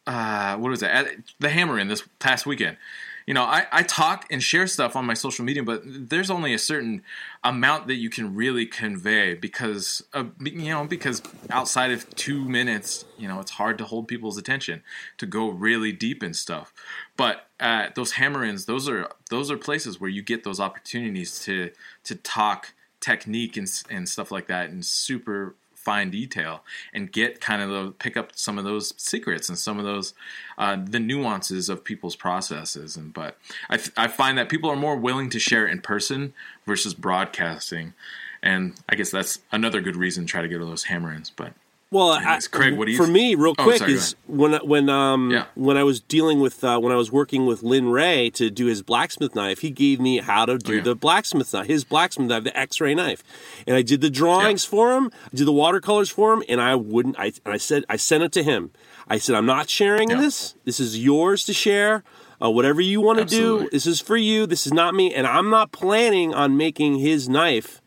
uh, what was it at the Hammer in this past weekend, you know, I, I talk and share stuff on my social media, but there's only a certain amount that you can really convey because, of, you know, because outside of two minutes, you know, it's hard to hold people's attention to go really deep in stuff. But uh, those hammer-ins, those are those are places where you get those opportunities to to talk technique and, and stuff like that in super fine detail and get kind of the, pick up some of those secrets and some of those uh, the nuances of people's processes. And but I, I find that people are more willing to share in person versus broadcasting. And I guess that's another good reason to try to get those hammer-ins but Well, I- Craig, what do you for me, real Oh, quick, sorry, is when when um Yeah. when I was dealing with uh, when I was working with Lin Rhea to do his blacksmith knife, he gave me how to do Oh, yeah. the blacksmith knife, his blacksmith knife, the X-ray knife, and I did the drawings for him, I did the watercolors for him, and I wouldn't. I and I said I sent it to him. I said I'm not sharing Yeah. this. This is yours to share. Uh, whatever you want to do, this is for you. This is not me, and I'm not planning on making his knife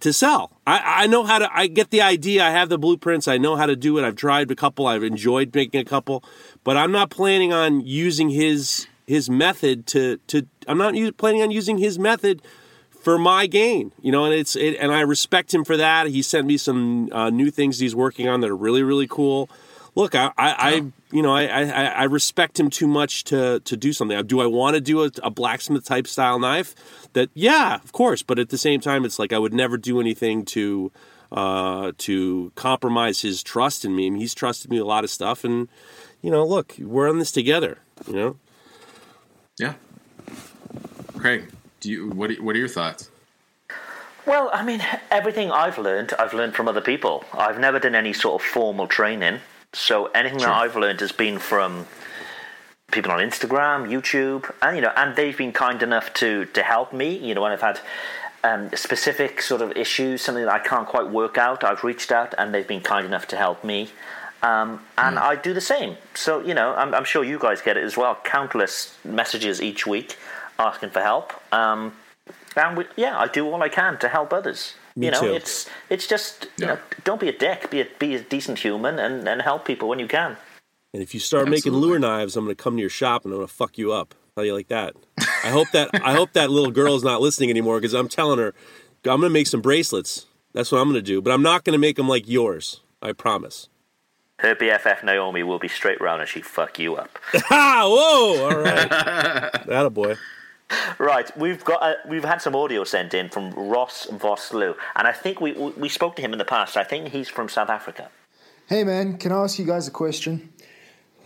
to sell. I, I know how to. I get the idea. I have the blueprints. I know how to do it. I've tried a couple. I've enjoyed making a couple, but I'm not planning on using his his method to to. I'm not u- planning on using his method for my gain. You know, and it's it, and I respect him for that. He sent me some uh, new things he's working on that are really really cool. Look, I, I, I you know, I, I, I respect him too much to to do something. Do I want to do a, a blacksmith type style knife? That yeah, of course. But at the same time, it's like I would never do anything to uh, to compromise his trust in me. I mean, he's trusted me a lot of stuff, and you know, look, we're on this together. You know, Yeah. Craig, do you what are, what are your thoughts? Well, I mean, everything I've learned, I've learned from other people. I've never done any sort of formal training, so anything that I've learned has been from people on Instagram, YouTube, and you know, and they've been kind enough to to help me. You know, when I've had um, specific sort of issues, something that I can't quite work out, I've reached out, and they've been kind enough to help me. Um, and I do the same. So you know, I'm, I'm sure you guys get it as well. Countless messages each week asking for help. Um, and we, yeah, I do all I can to help others. Me you know, too. it's it's just you Yeah. know, don't be a dick. Be a be a decent human and, and help people when you can. and if you start making lure knives, I'm going to come to your shop and I'm going to fuck you up. How do you like that? I hope that I hope that little girl is not listening anymore because I'm telling her I'm going to make some bracelets. That's what I'm going to do, but I'm not going to make them like yours. I promise. Her BFF Naomi will be straight round and she fuck you up. Ha! Whoa! All right, that a boy. Right, we've got uh, we've had some audio sent in from Ross Vosloo, and I think we we spoke to him in the past. I think he's from South Africa. Hey man, can I ask you guys a question?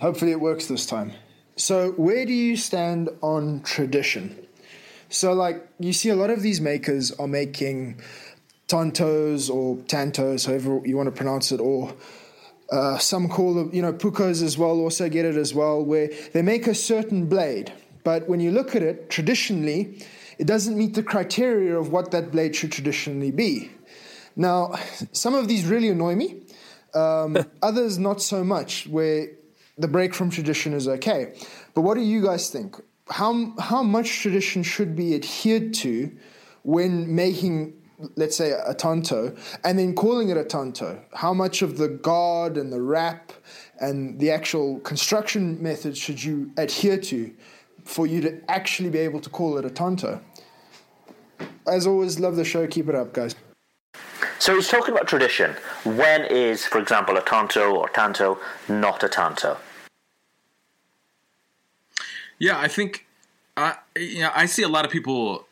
Hopefully it works this time. So, where do you stand on tradition? So, like, you see a lot of these makers are making tantos or tantos, however you want to pronounce it, or uh, some call them, you know, puukkos as well, also get it as well, where they make a certain blade. But when you look at it, traditionally, it doesn't meet the criteria of what that blade should traditionally be. Now, some of these really annoy me, um, others not so much, where the break from tradition is okay. But what do you guys think? How, how much tradition should be adhered to when making, let's say, a tanto, and then calling it a tanto? How much of the guard and the wrap and the actual construction method should you adhere to for you to actually be able to call it a tanto? As always, love the show. Keep it up, guys. So he's talking about tradition. When is, for example, a tanto or tanto not a tanto? Yeah, I think uh, yeah, I see a lot of people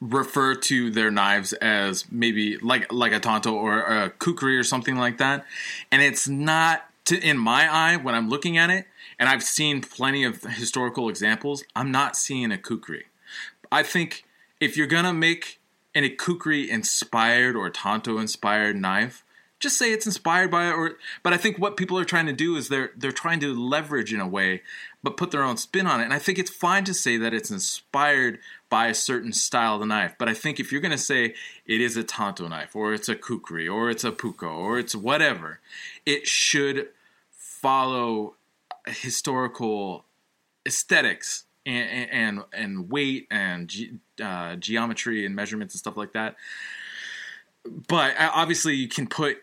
refer to their knives as maybe like like a tanto or a kukri or something like that, and it's not to, in my eye when I'm looking at it. And I've seen plenty of historical examples. I'm not seeing a kukri. I think if you're gonna make an kukri inspired or tanto inspired knife, just say it's inspired by it. Or, but I think what people are trying to do is they're they're trying to leverage in a way, but put their own spin on it. And I think it's fine to say that it's inspired by a certain style of knife. But I think if you're gonna say it is a tanto knife, or it's a kukri, or it's a puukko, or it's whatever, it should follow historical aesthetics and and, and weight and ge- uh, geometry and measurements and stuff like that. But uh, obviously, you can put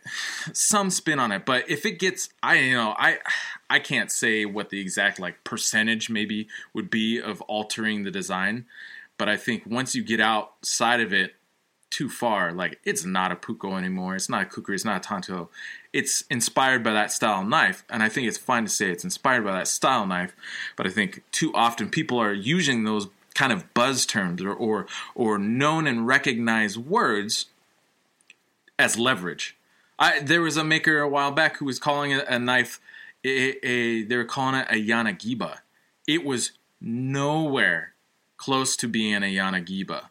some spin on it. But if it gets, I you know, I I can't say what the exact like percentage maybe would be of altering the design. But I think once you get outside of it too far, like it's not a puukko anymore. It's not a kukri. It's not a tanto. It's inspired by that style knife, and I think it's fine to say it's inspired by that style knife. But I think too often people are using those kind of buzz terms or or, or known and recognized words as leverage. I there was a maker a while back who was calling a, a knife a, a they were calling it a Yanagiba. It was nowhere close to being a Yanagiba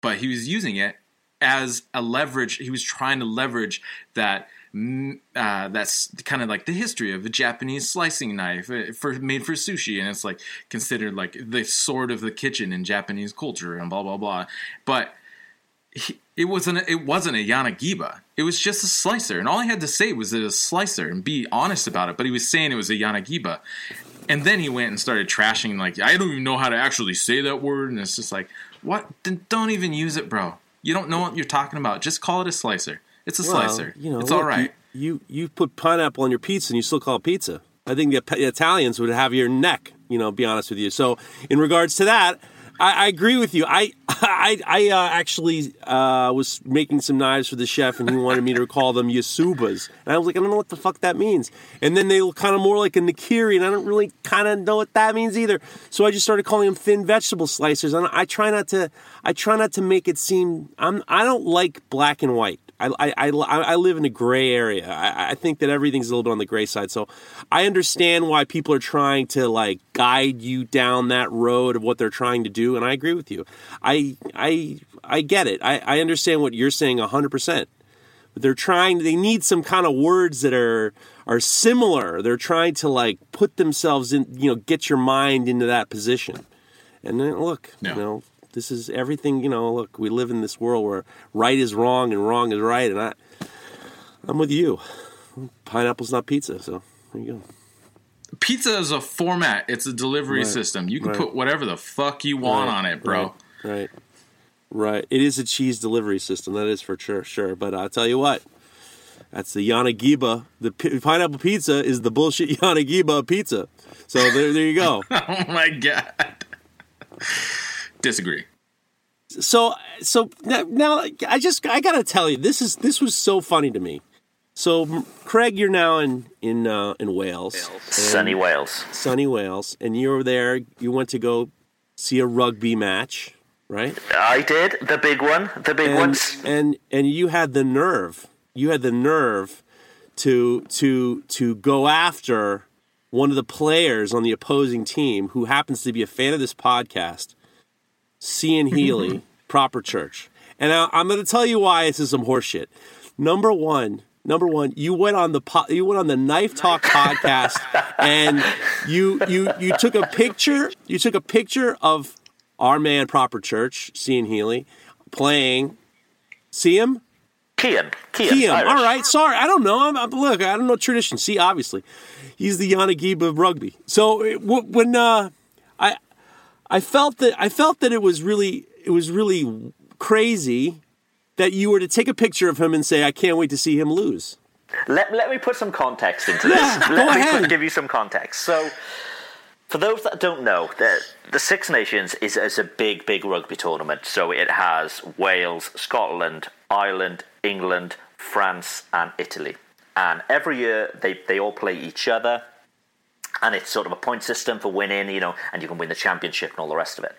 but he was using it as a leverage. He was trying to leverage that. Uh, that's kind of like the history of a Japanese slicing knife uh, for made for sushi, and it's like considered like the sword of the kitchen in Japanese culture, and blah blah blah. But he, it wasn't a, it wasn't a Yanagiba. It was just a slicer, and all he had to say was it was a slicer and be honest about it. But he was saying it was a Yanagiba, and then he went and started trashing like I don't even know how to actually say that word, and it's just like what? Don't even use it, bro. You don't know what you're talking about. Just call it a slicer. It's a Well, slicer. You know, it's look, all right. You, you you put pineapple on your pizza and you still call it pizza. I think the, the Italians would have your neck. You know, be honest with you. So in regards to that, I, I agree with you. I I, I uh, actually uh, was making some knives for the chef, and he wanted me to call them yasubas, and I was like, I don't know what the fuck that means. And then they look kind of more like a nakiri, and I don't really kind of know what that means either. So I just started calling them thin vegetable slicers, and I try not to I try not to make it seem I'm I don't like black and white. I, I, I, I live in a gray area. I, I think that everything's a little bit on the gray side. So I understand why people are trying to like guide you down that road of what they're trying to do, and I agree with you. I I I get it. I, I understand what you're saying hundred percent. But they're trying. They need some kind of words that are are similar. They're trying to like put themselves in. You know, get your mind into that position. And then look, you know, this is everything. You know, look, we live in this world where right is wrong and wrong is right, and I, I'm with you. Pineapple's not pizza, so there you go. Pizza is a format. It's a delivery Right. system. You can Right. put whatever the fuck you want Right. on it, bro. Right, right. It is a cheese delivery system. That is for sure, sure. But I'll tell you what, that's the Yanagiba. The pi- pineapple pizza is the bullshit Yanagiba pizza. So there, there you go. Oh my god. Disagree. so, so now, now I just I gotta tell you, this is this was so funny to me. So, Craig, you're now in in uh, in Wales, Sunny Wales. sunny Wales, and you were there. You went to go see a rugby match, right? I did the big one, the big and, ones. and and you had the nerve you had the nerve to to to go after one of the players on the opposing team who happens to be a fan of this podcast Cian Healy proper church and I, i'm going to tell you why this is some horseshit number one number one you went on the po- you went on the knife talk podcast and you you you took a picture you took a picture of our man proper church Cian Healy playing see him Kian, Kian. Irish. All right, sorry, I don't know. I'm, I'm- look, I don't know tradition. See, obviously, he's the Yanagib of rugby. So it, when uh, I felt that I felt that it was really it was really crazy that you were to take a picture of him and say, "I can't wait to see him lose." Let, let me put some context into this. Yeah, let me ahead. give you some context. So, for those that don't know, the, the Six Nations is, is a big, big rugby tournament. So it has Wales, Scotland, Ireland, England, France, and Italy. And every year they, they all play each other. And it's sort of a point system for winning, you know, and you can win the championship and all the rest of it.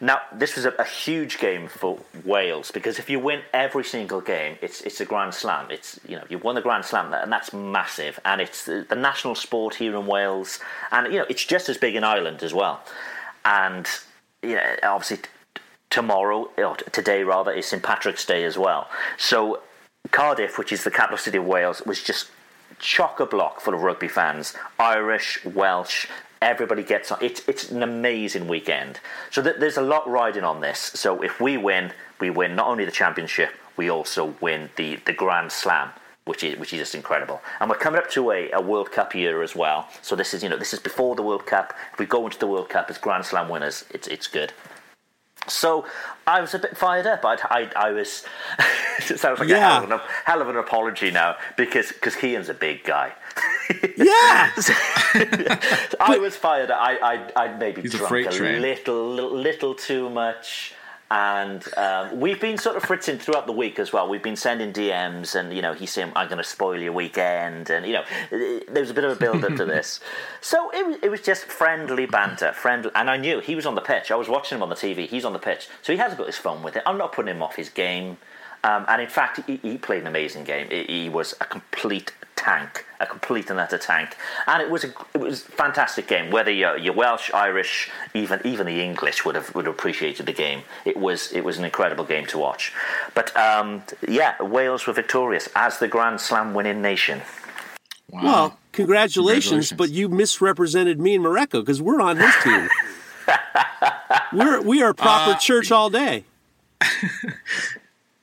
Now, this was a, a huge game for Wales because if you win every single game, it's it's a Grand Slam. It's you know you've won the Grand Slam, and that's massive, and it's the, the national sport here in Wales, and you know it's just as big in Ireland as well. And you know, obviously t- tomorrow, or t- today rather, is St Patrick's Day as well. So Cardiff, which is the capital city of Wales, was just chock a block full of rugby fans Irish, Welsh. Everybody gets on. It's, it's an amazing weekend. So th- there's a lot riding on this. So if we win, we win not only the championship, we also win the, the Grand Slam. Which is, which is just incredible, and we're coming up to a, a World Cup year as well. So this is you know this is before the World Cup. If we go into the World Cup as Grand Slam winners, it's it's good. So I was a bit fired up. I, I, I was. it sounds like Yeah. a hell of, an, hell of an apology now because because Kian's a big guy. Yeah, I was fired. up. I I I maybe He's a drunk freight a little, little little too much. And um, we've been sort of fritzing throughout the week as well. We've been sending DMs, and you know, he's saying, "I'm going to spoil your weekend," and you know, there was a bit of a build up to this. So it was, it was just friendly banter, friendly. And I knew he was on the pitch. I was watching him on the TV. He's on the pitch, so he has got his fun with it. I'm not putting him off his game. Um, and in fact, he, he played an amazing game. He, he was a complete tank, a complete and utter tank, and it was a it was a fantastic game. Whether you're, you're Welsh, Irish, even even the English would have would have appreciated the game. It was it was an incredible game to watch. But um, yeah, Wales were victorious as the Grand Slam winning nation. Wow. Well, congratulations, Congratulations. but you misrepresented me and Mareko because we're on his team. we're we are proper Uh, church all day.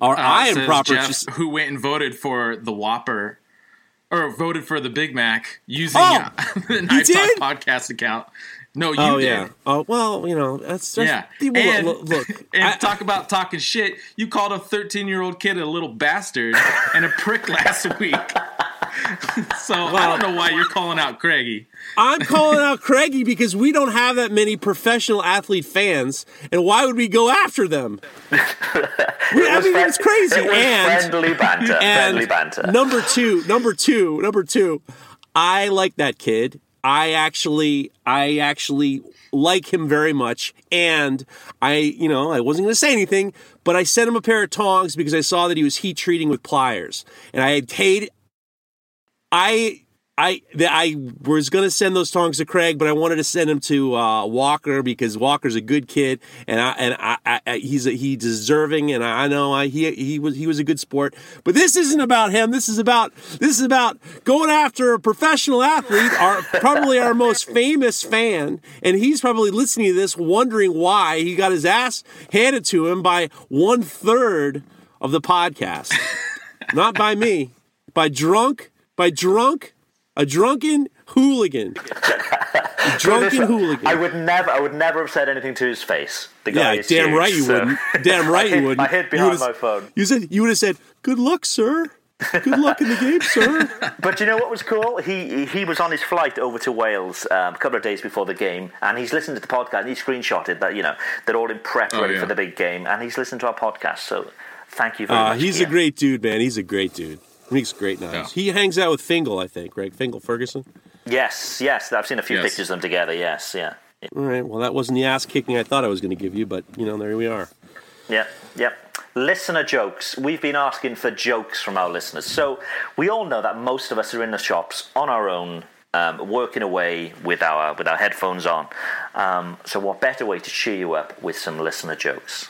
Or Uh, I am proper. Jeff, just- who went and voted for the Whopper, or voted for the Big Mac using Oh, uh, the Knife did? Talk podcast account. No, you oh did. yeah. Oh well, you know that's, that's Yeah, People, and, look, look and I- talk about talking shit. You called a 13 year old kid a little bastard and a prick last week. So I don't know why you're calling out Craigie. I'm calling out Craigie because we don't have that many professional athlete fans, and why would we go after them? We- I mean, friend- it's crazy. It was and friendly banter. and friendly banter. number two, number two, number two. I like that kid. I actually, I actually like him very much, and I, you know, I wasn't going to say anything, but I sent him a pair of tongs because I saw that he was heat treating with pliers, and I had paid. I I the, I was going to send those tongs to Craig, but I wanted to send them to uh, Walker because Walker's a good kid, and I and I, I, I he's a, he deserving, and I know I, he he was he was a good sport. But this isn't about him. This is about this is about going after a professional athlete, our probably our most famous fan, and he's probably listening to this, wondering why he got his ass handed to him by one third of the podcast, not by me, by drunk, by drunk a drunken hooligan. Drunken hooligan. I would never, I would never have said anything to his face. The guy yeah, damn huge, right you so- wouldn't. Damn right hid, you wouldn't. I hid behind my phone. You said you would have said, "Good luck, sir. Good luck in the game, sir." But you know what was cool? He he was on his flight over to Wales um, a couple of days before the game, and he's listened to the podcast. and He screenshotted that you know they're all in prep Oh, ready yeah. for the big game, and he's listened to our podcast. So thank you very Uh, much. he's a great dude, man. He's a great dude. He makes great knives. He hangs out with Fingal, I think. Greg Fingal Ferguson. Yes, yes, I've seen a few Yes. pictures of them together. Yes, yeah, All right. Well, that wasn't the ass kicking I thought I was going to give you, but you know, there we are. yeah, yeah. Listener jokes. We've been asking for jokes from our listeners. So we all know that most of us are in the shops on our own, um, working away with our with our headphones on. Um, so what better way to cheer you up with some listener jokes?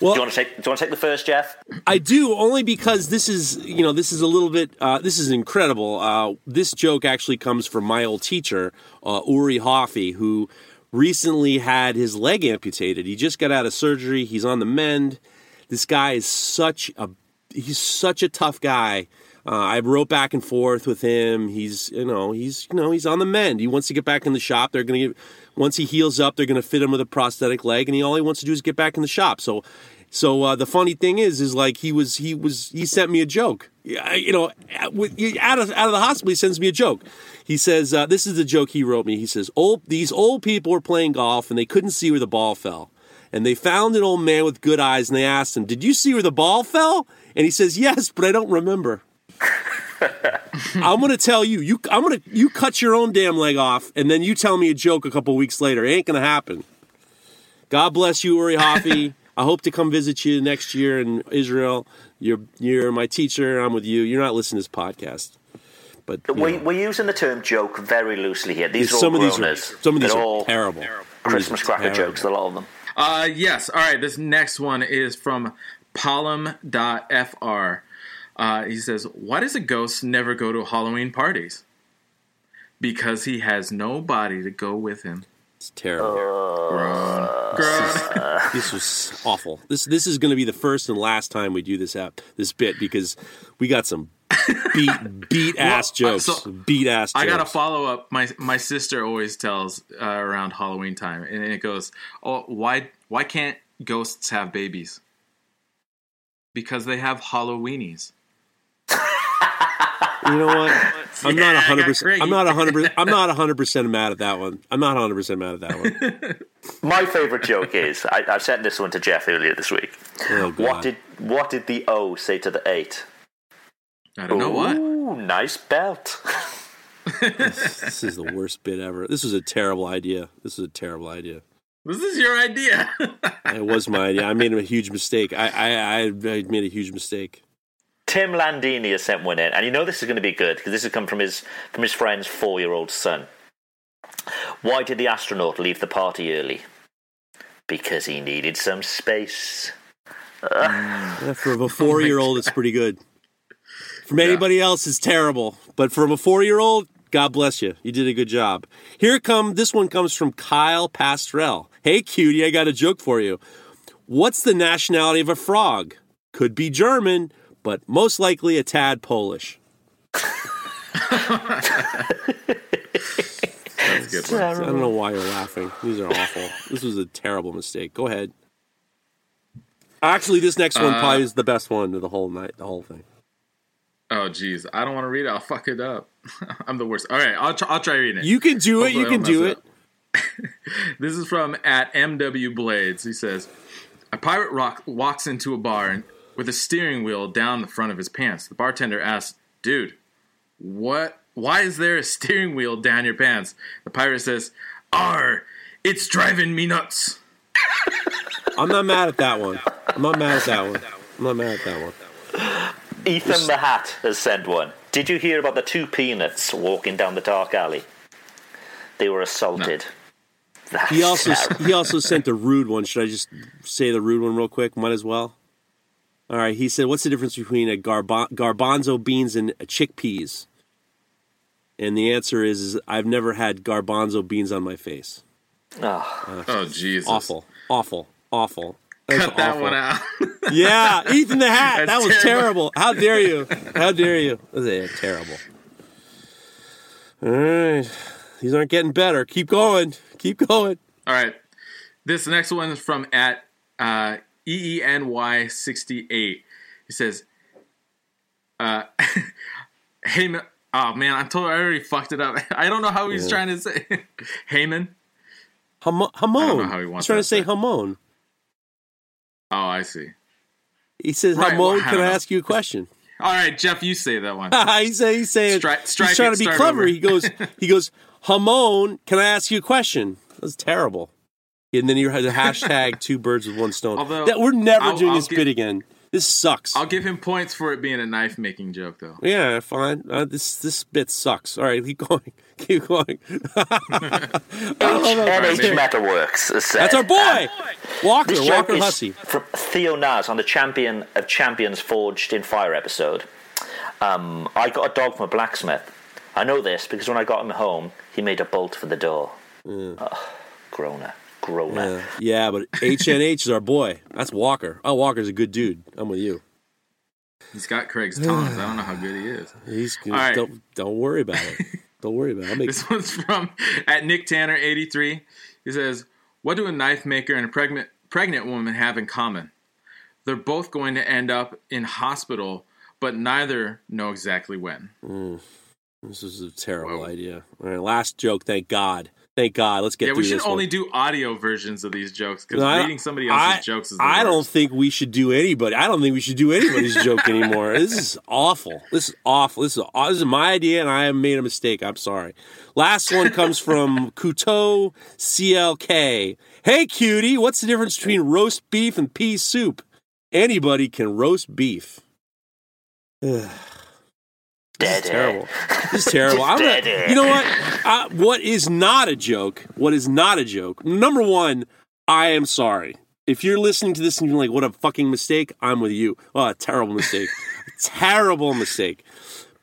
Well, Do you want to take? Do you want to take the first, Jeff? I do only because this is you know this is a little bit uh, this is incredible. Uh, this joke actually comes from my old teacher uh, Uri Hofi, who recently had his leg amputated. He just got out of surgery. He's on the mend. This guy is such a he's such a tough guy. Uh, I wrote back and forth with him. He's you know he's you know he's on the mend. He wants to get back in the shop. They're gonna get once he heals up, they're gonna fit him with a prosthetic leg, and he all he wants to do is get back in the shop. So so uh, the funny thing is, is like he was, he was, he sent me a joke. You know, out of out of the hospital, he sends me a joke. He says, uh, "This is the joke he wrote me." He says, "Old these old people were playing golf and they couldn't see where the ball fell, and they found an old man with good eyes and they asked him, "Did you see where the ball fell?" And he says, "Yes, but I don't remember." I'm gonna tell you, you, I'm gonna, you cut your own damn leg off, and then you tell me a joke a couple weeks later. It ain't gonna happen. God bless you, Uri Hofi. I hope to come visit you next year in Israel. You're you're my teacher. I'm with you. You're not listening to this podcast, but We, know, we're using the term joke very loosely here. These are all some of these are some of these They're are all terrible. Christmas These cracker terrible. jokes, a lot of them. Uh, yes. All right. This next one is from Palom.fr. Uh, he says, Why does a ghost never go to Halloween parties? Because he has nobody to go with him. It's terrible. Uh, Groan. this was awful. This this is going to be the first and last time we do this app this bit because we got some beat beat ass Well, uh, jokes. so beat ass. I got a follow up. My my sister always tells uh, around Halloween time, and it goes, "Oh, why why can't ghosts have babies? Because they have Halloweenies." You know what? I'm Yeah, not got hundred percent. I'm not hundred. I'm not hundred percent mad at that one. I'm not hundred percent mad at that one. My favourite joke is I, I sent this one to Jeff earlier this week. Oh. What did what did the O say to the eight? I don't know what. Ooh, nice belt. This is the worst bit ever. This was a terrible idea. This is a terrible idea. This is your idea. It was my idea. I made a huge mistake. I I, I, I made a huge mistake. Tim Landini has sent one in, and you know this is going to be good because this has come from his from his friend's four-year-old son. Why did the astronaut leave the party early? Because he needed some space. Yeah, for a four year old, it's pretty good. From anybody else, it's terrible. But from a four year old, God bless you. You did a good job. Here come this one comes from Kyle Pastrell. Hey cutie, I got a joke for you. What's the nationality of a frog? Could be German, but most likely a tad Polish. That's a good one. I don't know why you're laughing. These are awful. this was a terrible mistake. Go ahead. Actually, this next one Uh, probably is the best one of the whole night, the whole thing. Oh, jeez. I don't want to read it. I'll fuck it up. I'm the worst. All right, I'll try, I'll try reading it. You can do it. You can don't do mess it. This is from at MW Blades. He says, A pirate rock walks into a bar and, with a steering wheel down the front of his pants. The bartender asks, Dude, what? Why is there a steering wheel down your pants? The pirate says, R, it's driving me nuts. I'm not mad at that one. I'm not mad at that one. I'm not mad at that one. Ethan the Hat has sent one. Did you hear about the two peanuts walking down the dark alley? They were assaulted. That's He also terrible. he also sent a rude one. Should I just say the rude one real quick? Might as well. All right. He said, "What's the difference between a garba- garbanzo beans and a chickpeas?" And the answer is, is I've never had garbanzo beans on my face. Oh, Oh, Jesus. Awful, awful, awful. That's Cut that awful. one out. Yeah, Ethan the Hat. that was terrible. terrible. How dare you? How dare you? That's yeah, terrible. All right, these aren't getting better. Keep going. Keep going. All right. This next one is from at uh, EENY68. He says, uh, Hey, ma- oh man, I'm told I already fucked it up. I don't know how he's trying to say Heyman. Hamo- Hamon. how he wants He's trying to say. Hamon. Oh, I see. He says, Right, Hamon, well, I can I don't ask you a question? All right, Jeff, you say that one. he's, saying- he's saying Stri- strike he's trying it, to be clever. He goes, he goes, Hamon, can I ask you a question? That's terrible. And then you had the hashtag two birds with one stone. Although, that, we're never I'll- doing I'll this give- bit again. This sucks. I'll give him points for it being a knife making joke, though. yeah, fine. Uh, this this bit sucks. All right, keep going. Keep going. NH Metalworks has said. That's our boy, Walker. Walker Hussey. from Theo Naz on the Champion of Champions Forged in Fire episode. Um, I got a dog from a blacksmith. I know this because when I got him home, he made a bolt for the door. Oh, groaner, groaner. Yeah, yeah, but HNH is our boy. That's Walker. Oh, Walker's a good dude. I'm with you. He's got Craig's tongs. I don't know how good he is. He's good. All right. Don't don't worry about it. Don't worry about it. I'll make This one's from at Nick Tanner eighty three. He says, "What do a knife maker and a pregnant pregnant woman have in common? They're both going to end up in hospital, but neither know exactly when." Mm. This is a terrible Whoa. idea. All right, last joke. Thank God. Thank God. Let's get yeah, through we should this only one. do audio versions of these jokes because No, I- reading somebody else's I, jokes is. The I don't think we should do anybody. I don't think we should do anybody's joke anymore. This is awful. This is awful. This is this is my idea, and I have made a mistake. I'm sorry. Last one comes from Kuto CLK. Hey, cutie, what's the difference between roast beef and pea soup? Anybody can roast beef. Ugh. This is Dead terrible. This is terrible. I'm gonna, you know what? Uh, what is not a joke? What is not a joke? Number one, I am sorry. If you're listening to this and you're like, "What a fucking mistake," I'm with you. Oh, a terrible mistake. terrible mistake.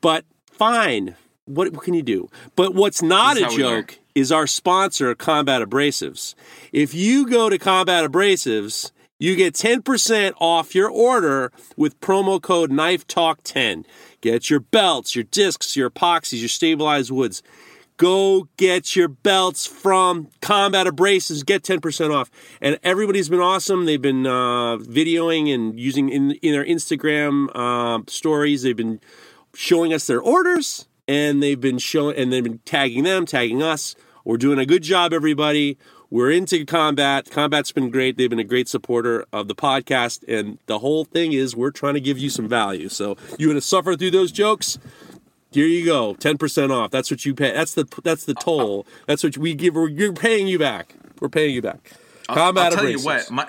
But fine. What, what can you do? But what's not a is how we learn. joke is our sponsor, Combat Abrasives. If you go to Combat Abrasives, you get 10% off your order with promo code Knife Talk 10 Get your belts, your discs, your epoxies, your stabilized woods. Go get your belts from Combat Abrasives. Get 10% off. And everybody's been awesome. They've been uh, videoing and using in, in their Instagram um stories. They've been showing us their orders and they've been showing and they've been tagging them, tagging us. We're doing a good job, everybody. We're into combat. Combat's been great. They've been a great supporter of the podcast. And the whole thing is we're trying to give you some value. So you want to suffer through those jokes? Here you go, ten percent off. That's what you pay. That's the that's the toll. That's what we give. We're, you're paying you back. We're paying you back. I'll, I'll tell you what, my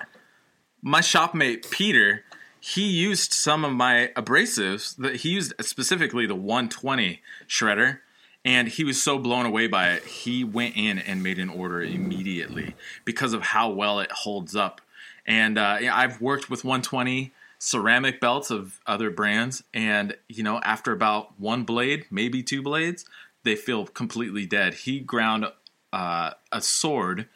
my shopmate Peter, he used some of my abrasives. That he used specifically the 120 shredder, and he was so blown away by it. He went in and made an order immediately because of how well it holds up. And uh, I've worked with 120 ceramic belts of other brands, and you know, after about one blade, maybe two blades, they feel completely dead. He ground uh, a sword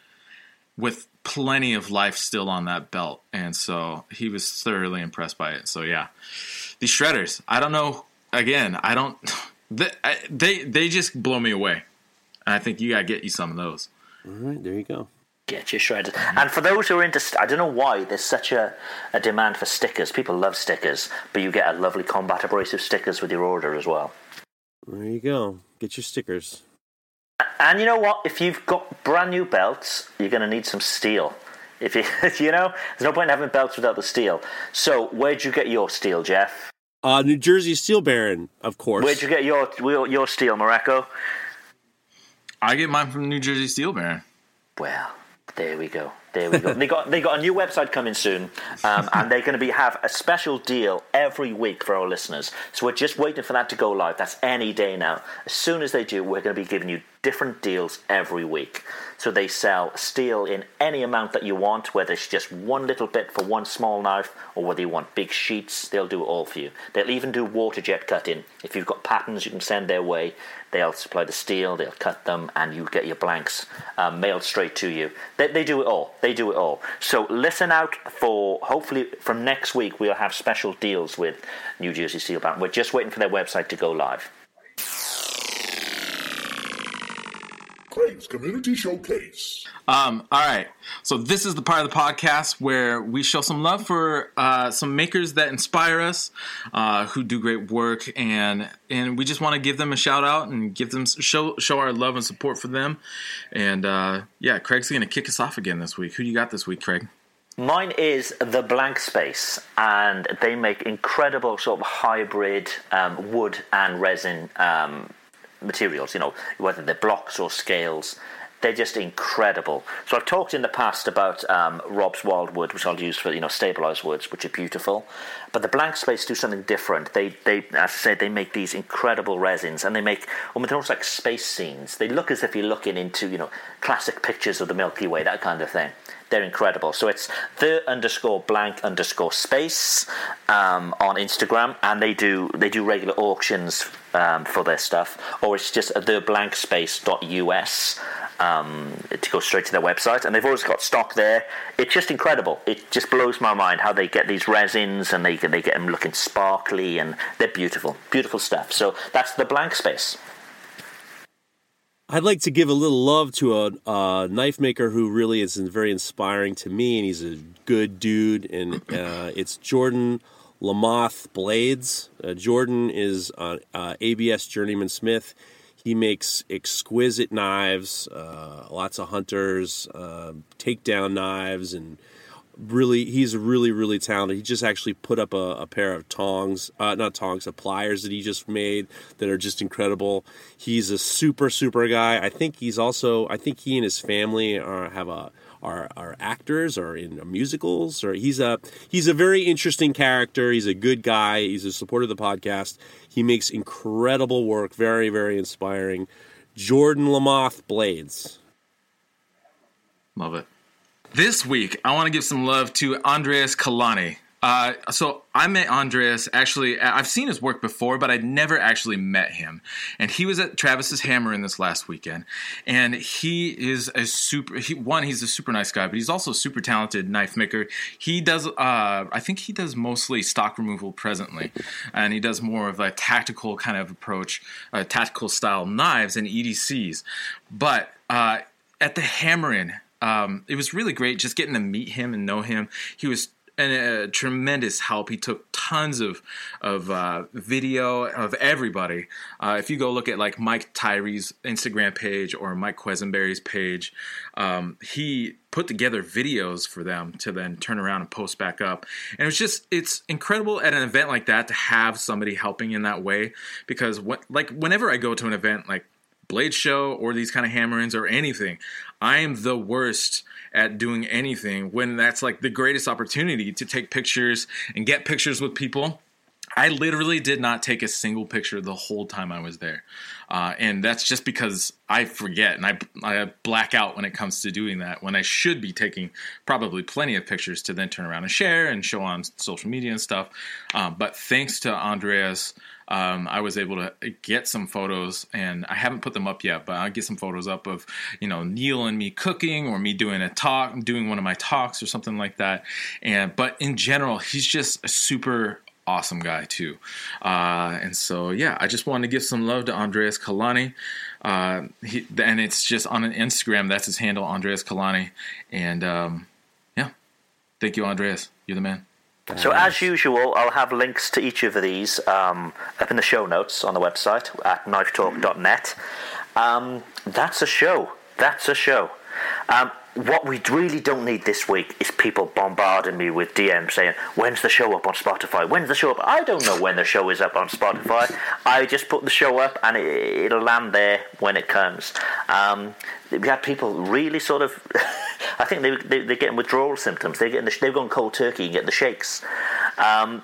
with plenty of life still on that belt, and so he was thoroughly impressed by it. So yeah, these shredders. I don't know. Again, I don't. They they, they just blow me away, and I think you gotta get you some of those. All right, there you go. Get your shredders. And for those who are into, st- I don't know why there's such a, a demand for stickers. People love stickers, but you get a lovely combat abrasive stickers with your order as well. There you go. Get your stickers. And you know what? If you've got brand new belts, you're going to need some steel. If you, you know, there's no point in having belts without the steel. So, where'd you get your steel, Jeff? Uh, New Jersey Steel Baron, of course. Where'd you get your your, your steel, Mareko? I get mine from New Jersey Steel Baron. Well, there we go. There we go. they got they got a new website coming soon, um, and they're going to be have a special deal every week for our listeners. So we're just waiting for that to go live. That's any day now. As soon as they do, we're going to be giving you different deals every week. So they sell steel in any amount that you want, whether it's just one little bit for one small knife, or whether you want big sheets. They'll do it all for you. They'll even do water jet cutting. If you've got patterns, you can send their way. They'll supply the steel, they'll cut them, and you get your blanks um, mailed straight to you. They, they do it all. They do it all. So listen out for hopefully from next week we'll have special deals with New Jersey Steel Baron. We're just waiting for their website to go live. Craig's Community Showcase. Um, all right. So this is the part of the podcast where we show some love for uh, some makers that inspire us, uh, who do great work, and and we just want to give them a shout out and give them show show our love and support for them. And uh, yeah, Craig's going to kick us off again this week. Who do you got this week, Craig? Mine is the Blank Space, and they make incredible sort of hybrid um, wood and resin um, materials. You know, whether they're blocks or scales, they're just incredible. So I've talked in the past about um, Rob's Wildwood, which I'll use for you know stabilized woods, which are beautiful. But the Blank Space do something different. They they as I said, they make these incredible resins, and they make almost almost like space scenes. They look as if you're looking into you know classic pictures of the Milky Way, that kind of thing they're incredible. So it's the underscore blank underscore space um, on Instagram, and they do they do regular auctions um, for their stuff, or it's just theblankspace.us um, to go straight to their website, and they've always got stock there. It's just incredible. It just blows my mind how they get these resins and they they get them looking sparkly, and they're beautiful, beautiful stuff. So that's the blank space. I'd like to give a little love to a, a, knife maker who really is very inspiring to me, and he's a good dude. And uh, it's Jordan Lamoth Blades. Uh, Jordan is uh, ABS Journeyman Smith. He makes exquisite knives, uh, lots of hunters, uh, takedown knives, and really he's really really talented. He just actually put up a, a pair of tongs uh, not tongs of pliers that he just made that are just incredible. He's a super super guy. I think he's also i think he and his family are have a are, are actors or in musicals or he's a he's a very interesting character. He's a good guy. He's a supporter of the podcast. He makes incredible work. Very very inspiring. Jordan lamoth blades. Love it this week, I want to give some love to Andreas Kalani. Uh, so I met Andreas actually. I've seen his work before, but I'd never actually met him. And he was at Travis's Hammer in this last weekend. And he is a super. He, one, he's a super nice guy, but he's also a super talented knife maker. He does. Uh, I think he does mostly stock removal presently, and he does more of a tactical kind of approach, uh, tactical style knives and EDCs. But uh, at the Hammer-In um, it was really great just getting to meet him and know him. He was a tremendous help. He took tons of of uh, video of everybody. Uh, if you go look at like Mike Tyree's Instagram page or Mike Quesenberry's page, um, he put together videos for them to then turn around and post back up. And it was just it's incredible at an event like that to have somebody helping in that way because what like whenever I go to an event like blade show or these kind of hammer-ins or anything. I am the worst at doing anything when that's like the greatest opportunity to take pictures and get pictures with people. I literally did not take a single picture the whole time I was there. Uh, and that's just because I forget and I, I black out when it comes to doing that when I should be taking probably plenty of pictures to then turn around and share and show on social media and stuff. Um, but thanks to Andreas, um, I was able to get some photos, and I haven't put them up yet, but I'll get some photos up of you know Neil and me cooking, or me doing a talk, doing one of my talks, or something like that. And but in general, he's just a super awesome guy too. Uh, and so yeah, I just wanted to give some love to Andreas Kalani. Uh, he, and it's just on an Instagram. That's his handle, Andreas Kalani. And um, yeah, thank you, Andreas. You're the man. So, as usual, I'll have links to each of these um, up in the show notes on the website at knifetalk.net. Um, that's a show. That's a show. Um, what we really don't need this week is people bombarding me with DMs saying, When's the show up on Spotify? When's the show up? I don't know when the show is up on Spotify. I just put the show up and it, will land there when it comes. Um, we had people really sort of, I think they, they, they're getting withdrawal symptoms. They're, getting the, they're going cold turkey and getting the shakes. Um,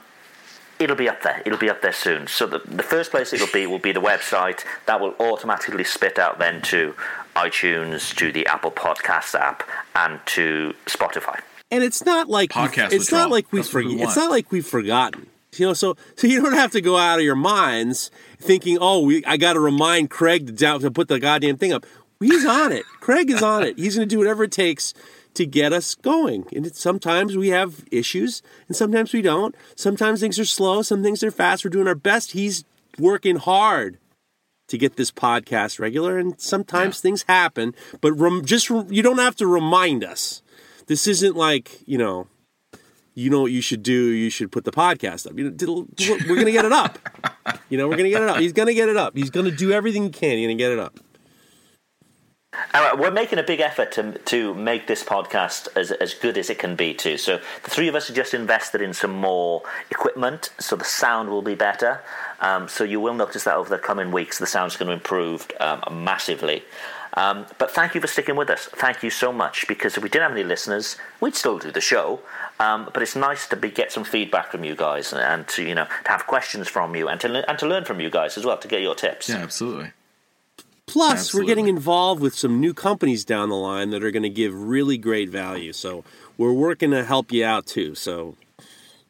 it'll be up there. It'll be up there soon. So the, the first place it'll be will be the website. That will automatically spit out then to iTunes, to the Apple Podcast app, and to Spotify. And it's not like Podcast it's not like we forget. we it's not like we've forgotten. You know, so so you don't have to go out of your minds thinking, "Oh, we I got to remind Craig to, down, to put the goddamn thing up." He's on it. Craig is on it. He's going to do whatever it takes to get us going. And it, sometimes we have issues, and sometimes we don't. Sometimes things are slow. Some things are fast. We're doing our best. He's working hard to get this podcast regular, and sometimes yeah. things happen. But rem- just you don't have to remind us. This isn't like you know. You know what you should do. You should put the podcast up. You know, we're going to get it up. You know, we're going to get it up. He's going to get it up. He's going to do everything he can. He's to get it up. Uh, we're making a big effort to to make this podcast as as good as it can be too. So the three of us have just invested in some more equipment, so the sound will be better. Um, so you will notice that over the coming weeks, the sound's going to improve um, massively. Um, but thank you for sticking with us. Thank you so much because if we didn't have any listeners, we'd still do the show. Um, but it's nice to be, get some feedback from you guys and, and, to you know to have questions from you and to and to learn from you guys as well to get your tips. Yeah, absolutely. Plus, Absolutely. we're getting involved with some new companies down the line that are going to give really great value. So we're working to help you out too. So,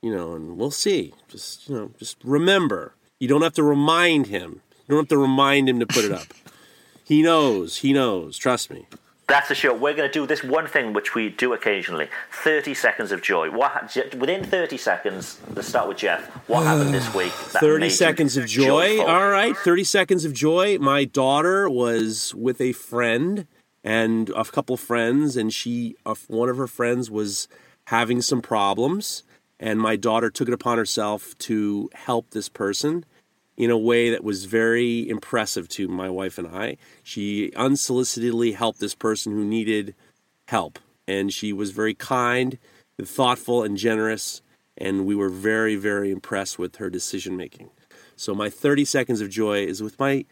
you know, and we'll see. Just you know, just remember, you don't have to remind him. You don't have to remind him to put it up. he knows. He knows. Trust me. That's the show. We're going to do this one thing which we do occasionally: thirty seconds of joy. What within thirty seconds? Let's start with Jeff. What happened this week? Thirty seconds of joy. Joyful? All right, thirty seconds of joy. My daughter was with a friend and a couple friends, and she, one of her friends, was having some problems, and my daughter took it upon herself to help this person in a way that was very impressive to my wife and I. She unsolicitedly helped this person who needed help, and she was very kind, thoughtful, and generous, and we were very, very impressed with her decision making. So my 30 seconds of joy is with my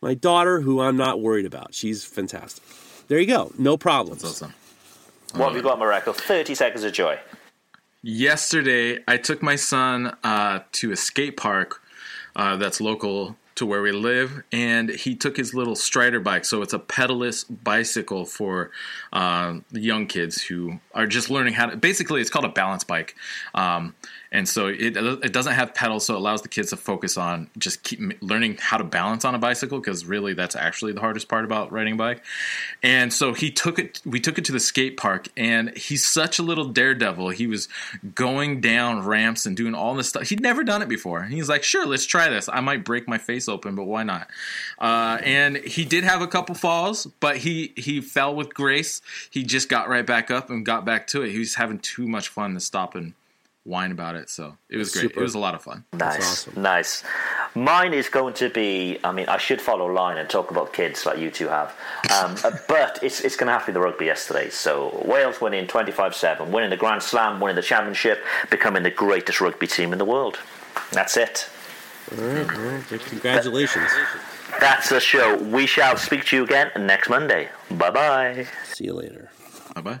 my daughter, who I'm not worried about. She's fantastic. There you go. No problems. That's awesome. What have you got, Mareko? 30 seconds of joy. Yesterday, I took my son uh, to a skate park uh, that's local to where we live, and he took his little Strider bike. So it's a pedalless bicycle for uh, young kids who are just learning how to. Basically, it's called a balance bike. Um, and so it it doesn't have pedals, so it allows the kids to focus on just keep learning how to balance on a bicycle because really that's actually the hardest part about riding a bike. And so he took it. We took it to the skate park, and he's such a little daredevil. He was going down ramps and doing all this stuff. He'd never done it before. He's like, "Sure, let's try this. I might break my face open, but why not?" Uh, and he did have a couple falls, but he he fell with grace. He just got right back up and got back to it. He was having too much fun to stop and whine about it. So it was great. Super. It was a lot of fun. Nice, awesome. nice. Mine is going to be. I mean, I should follow line and talk about kids like you two have, um, but it's it's going to have to be the rugby yesterday. So Wales winning twenty five seven, winning the Grand Slam, winning the championship, becoming the greatest rugby team in the world. That's it. All right, all right. Congratulations. That's the show. We shall speak to you again next Monday. Bye bye. See you later. Bye bye.